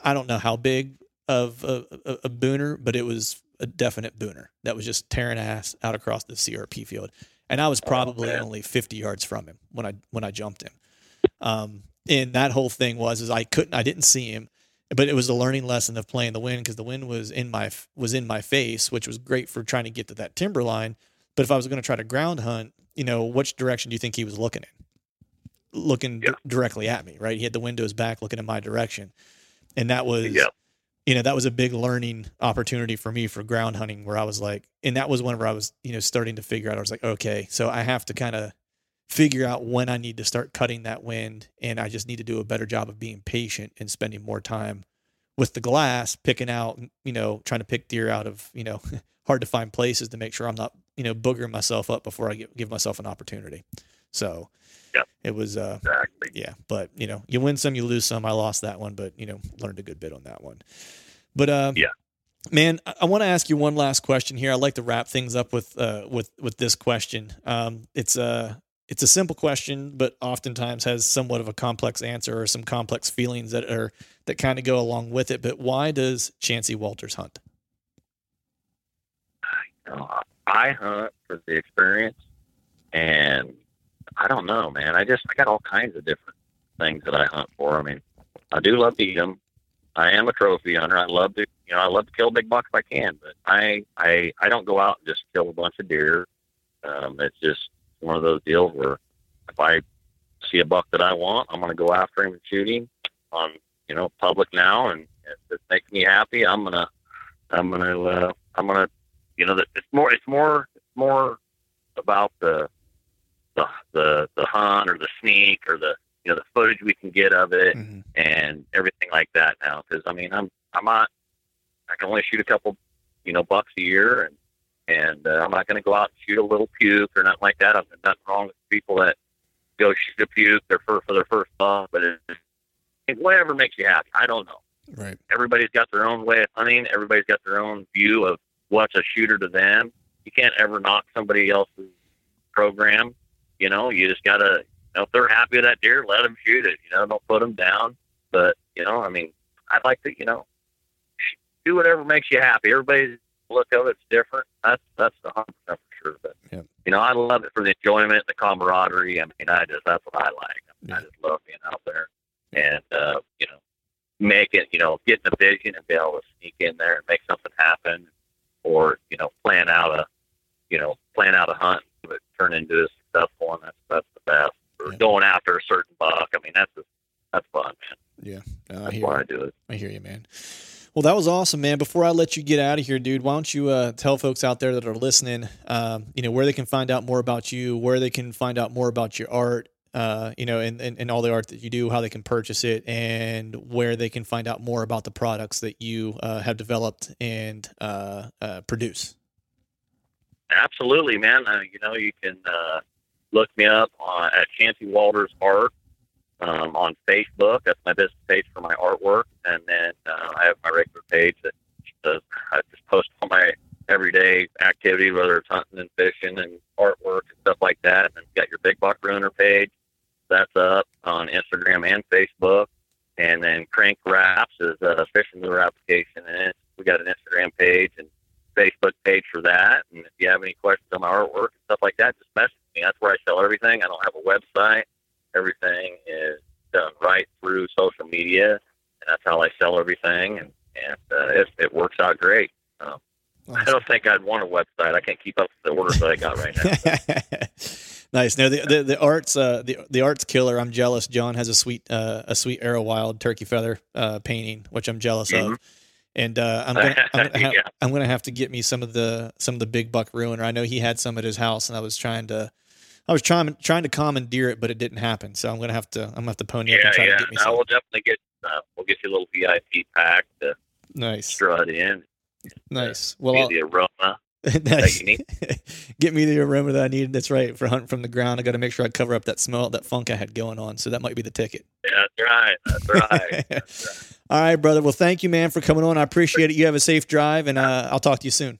I don't know how big of a, a, a booner, but it was a definite booner that was just tearing ass out across the CRP field. And I was probably man. only 50 yards from him when I, when I jumped him. Um, and that whole thing was, is I couldn't, I didn't see him, but it was a learning lesson of playing the wind because the wind was in my, was in my face, which was great for trying to get to that timber line. But if I was going to try to ground hunt, you know, which direction do you think he was looking in? Looking d- directly at me, right? He had the windows back looking in my direction. And that was, Yeah. you know, that was a big learning opportunity for me for ground hunting where I was like, and that was whenever I was, you know, starting to figure out, I was like, okay, so I have to kind of figure out when I need to start cutting that wind. And I just need to do a better job of being patient and spending more time with the glass, picking out, you know, trying to pick deer out of, you know, hard to find places to make sure I'm not, you know, boogering myself up before I give, myself an opportunity. So Yep. it was, uh, Exactly. yeah, but you know, you win some, you lose some. I lost that one, but you know, learned a good bit on that one. But uh, Yeah. man, I, I want to ask you one last question here. I'd like to wrap things up with uh with with this question. Um, it's a it's a simple question, but oftentimes has somewhat of a complex answer or some complex feelings that are that kind of go along with it. But why does Chancey Walters hunt? I hunt for the experience, and I don't know, man. I just I got all kinds of different things that I hunt for. I mean, I do love to eat them. I am a trophy hunter. I love to, you know, I love to kill big buck if I can, but I I I don't go out and just kill a bunch of deer. Um, it's just one of those deals where if I see a buck that I want, I'm going to go after him and shoot him on, you know, public now, and if it makes me happy, I'm gonna I'm gonna uh, I'm gonna you know it's more it's more it's more about the the the the hunt or the sneak or the you know the footage we can get of it Mm-hmm. and everything like that now because I mean I'm I'm not I can only shoot a couple you know bucks a year and and uh, I'm not going to go out and shoot a little puke or nothing like that. I'm nothing wrong with people that go shoot a puke their first for their first buck, but it's, it's whatever makes you happy. I don't know Right. everybody's got their own way of hunting. Everybody's got their own view of what's a shooter to them. You can't ever knock somebody else's program. You know, you just gotta. You know, if they're happy with that deer, let them shoot it. You know, don't put them down. But you know, I mean, I'd like to. You know, do whatever makes you happy. Everybody's look of it's different. That's that's the hundred percent for sure. But Yep. you know, I love it for the enjoyment, the camaraderie. I mean, I just that's what I like. I, mean, I just love being out there and uh, you know making you know, getting a vision and be able to sneak in there and make something happen, or you know, plan out a, you know, plan out a hunt, but turn into a successful one. That's that's the best. Or Yeah. going after a certain buck. I mean, that's just, that's fun, man. Yeah. Uh, I That's hear why it. I do it. I hear you, man. Well, that was awesome, man. Before I let you get out of here, dude, why don't you uh, tell folks out there that are listening, um, you know, where they can find out more about you, where they can find out more about your art, uh, you know, and, and, and all the art that you do, how they can purchase it, and where they can find out more about the products that you uh, have developed and uh, uh, produce. Absolutely, man. Uh, you know, you can uh, look me up on, at Chancey Walters Art um, on Facebook. That's my business page for my artwork, and then uh, I have my regular page that does, I just post all my everyday activity, whether it's hunting and fishing and artwork and stuff like that. And then you got your Big Buck Ruiner page. That's up on Instagram and Facebook. And then Crank Wraps is a fishing lure application, and it's, we got an Instagram page and Facebook page for that. And if you have any questions on my artwork and stuff like that, just message me. That's where I sell everything. I don't have a website. Everything is done right through social media, and that's how I sell everything. And and uh, it, it works out great. Um, I don't think I'd want a website. I can't keep up with the orders that I got right now. Nice. No, the, the the arts uh, the the arts killer. I'm jealous. John has a sweet uh, a sweet arrow wild turkey feather uh, painting, which I'm jealous of. Mhm. And uh, I'm gonna I'm gonna, have, Yeah. I'm gonna have to get me some of the some of the big buck ruiner. I know he had some at his house, and I was trying to I was trying trying to commandeer it, but it didn't happen. So I'm gonna have to I'm gonna have to pony up Yeah, and try yeah. to get me I will definitely get. Uh, we'll get you a little VIP pack to Nice, strut in. nice. Well, the aroma. nice. you need. Get me the aroma that I need. That's right. For hunting from the ground, I got to make sure I cover up that smell, that funk I had going on. So that might be the ticket. That's right. That's right. That's right. All right, brother. Well, thank you, man, for coming on. I appreciate it. You have a safe drive, and uh, I'll talk to you soon.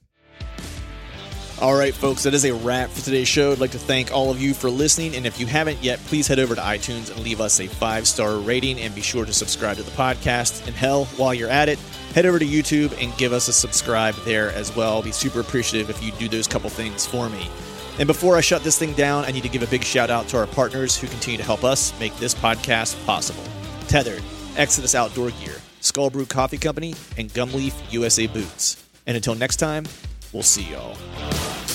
All right, folks, that is a wrap for today's show. I'd like to thank all of you for listening. And if you haven't yet, please head over to iTunes and leave us a five star rating and be sure to subscribe to the podcast. And hell, while you're at it, head over to YouTube and give us a subscribe there as well. I'll be super appreciative if you do those couple things for me. And before I shut this thing down, I need to give a big shout out to our partners who continue to help us make this podcast possible Tethrd, Exodus Outdoor Gear, Skull Brew Coffee Company, and Gumleaf USA Boots. And until next time, we'll see y'all.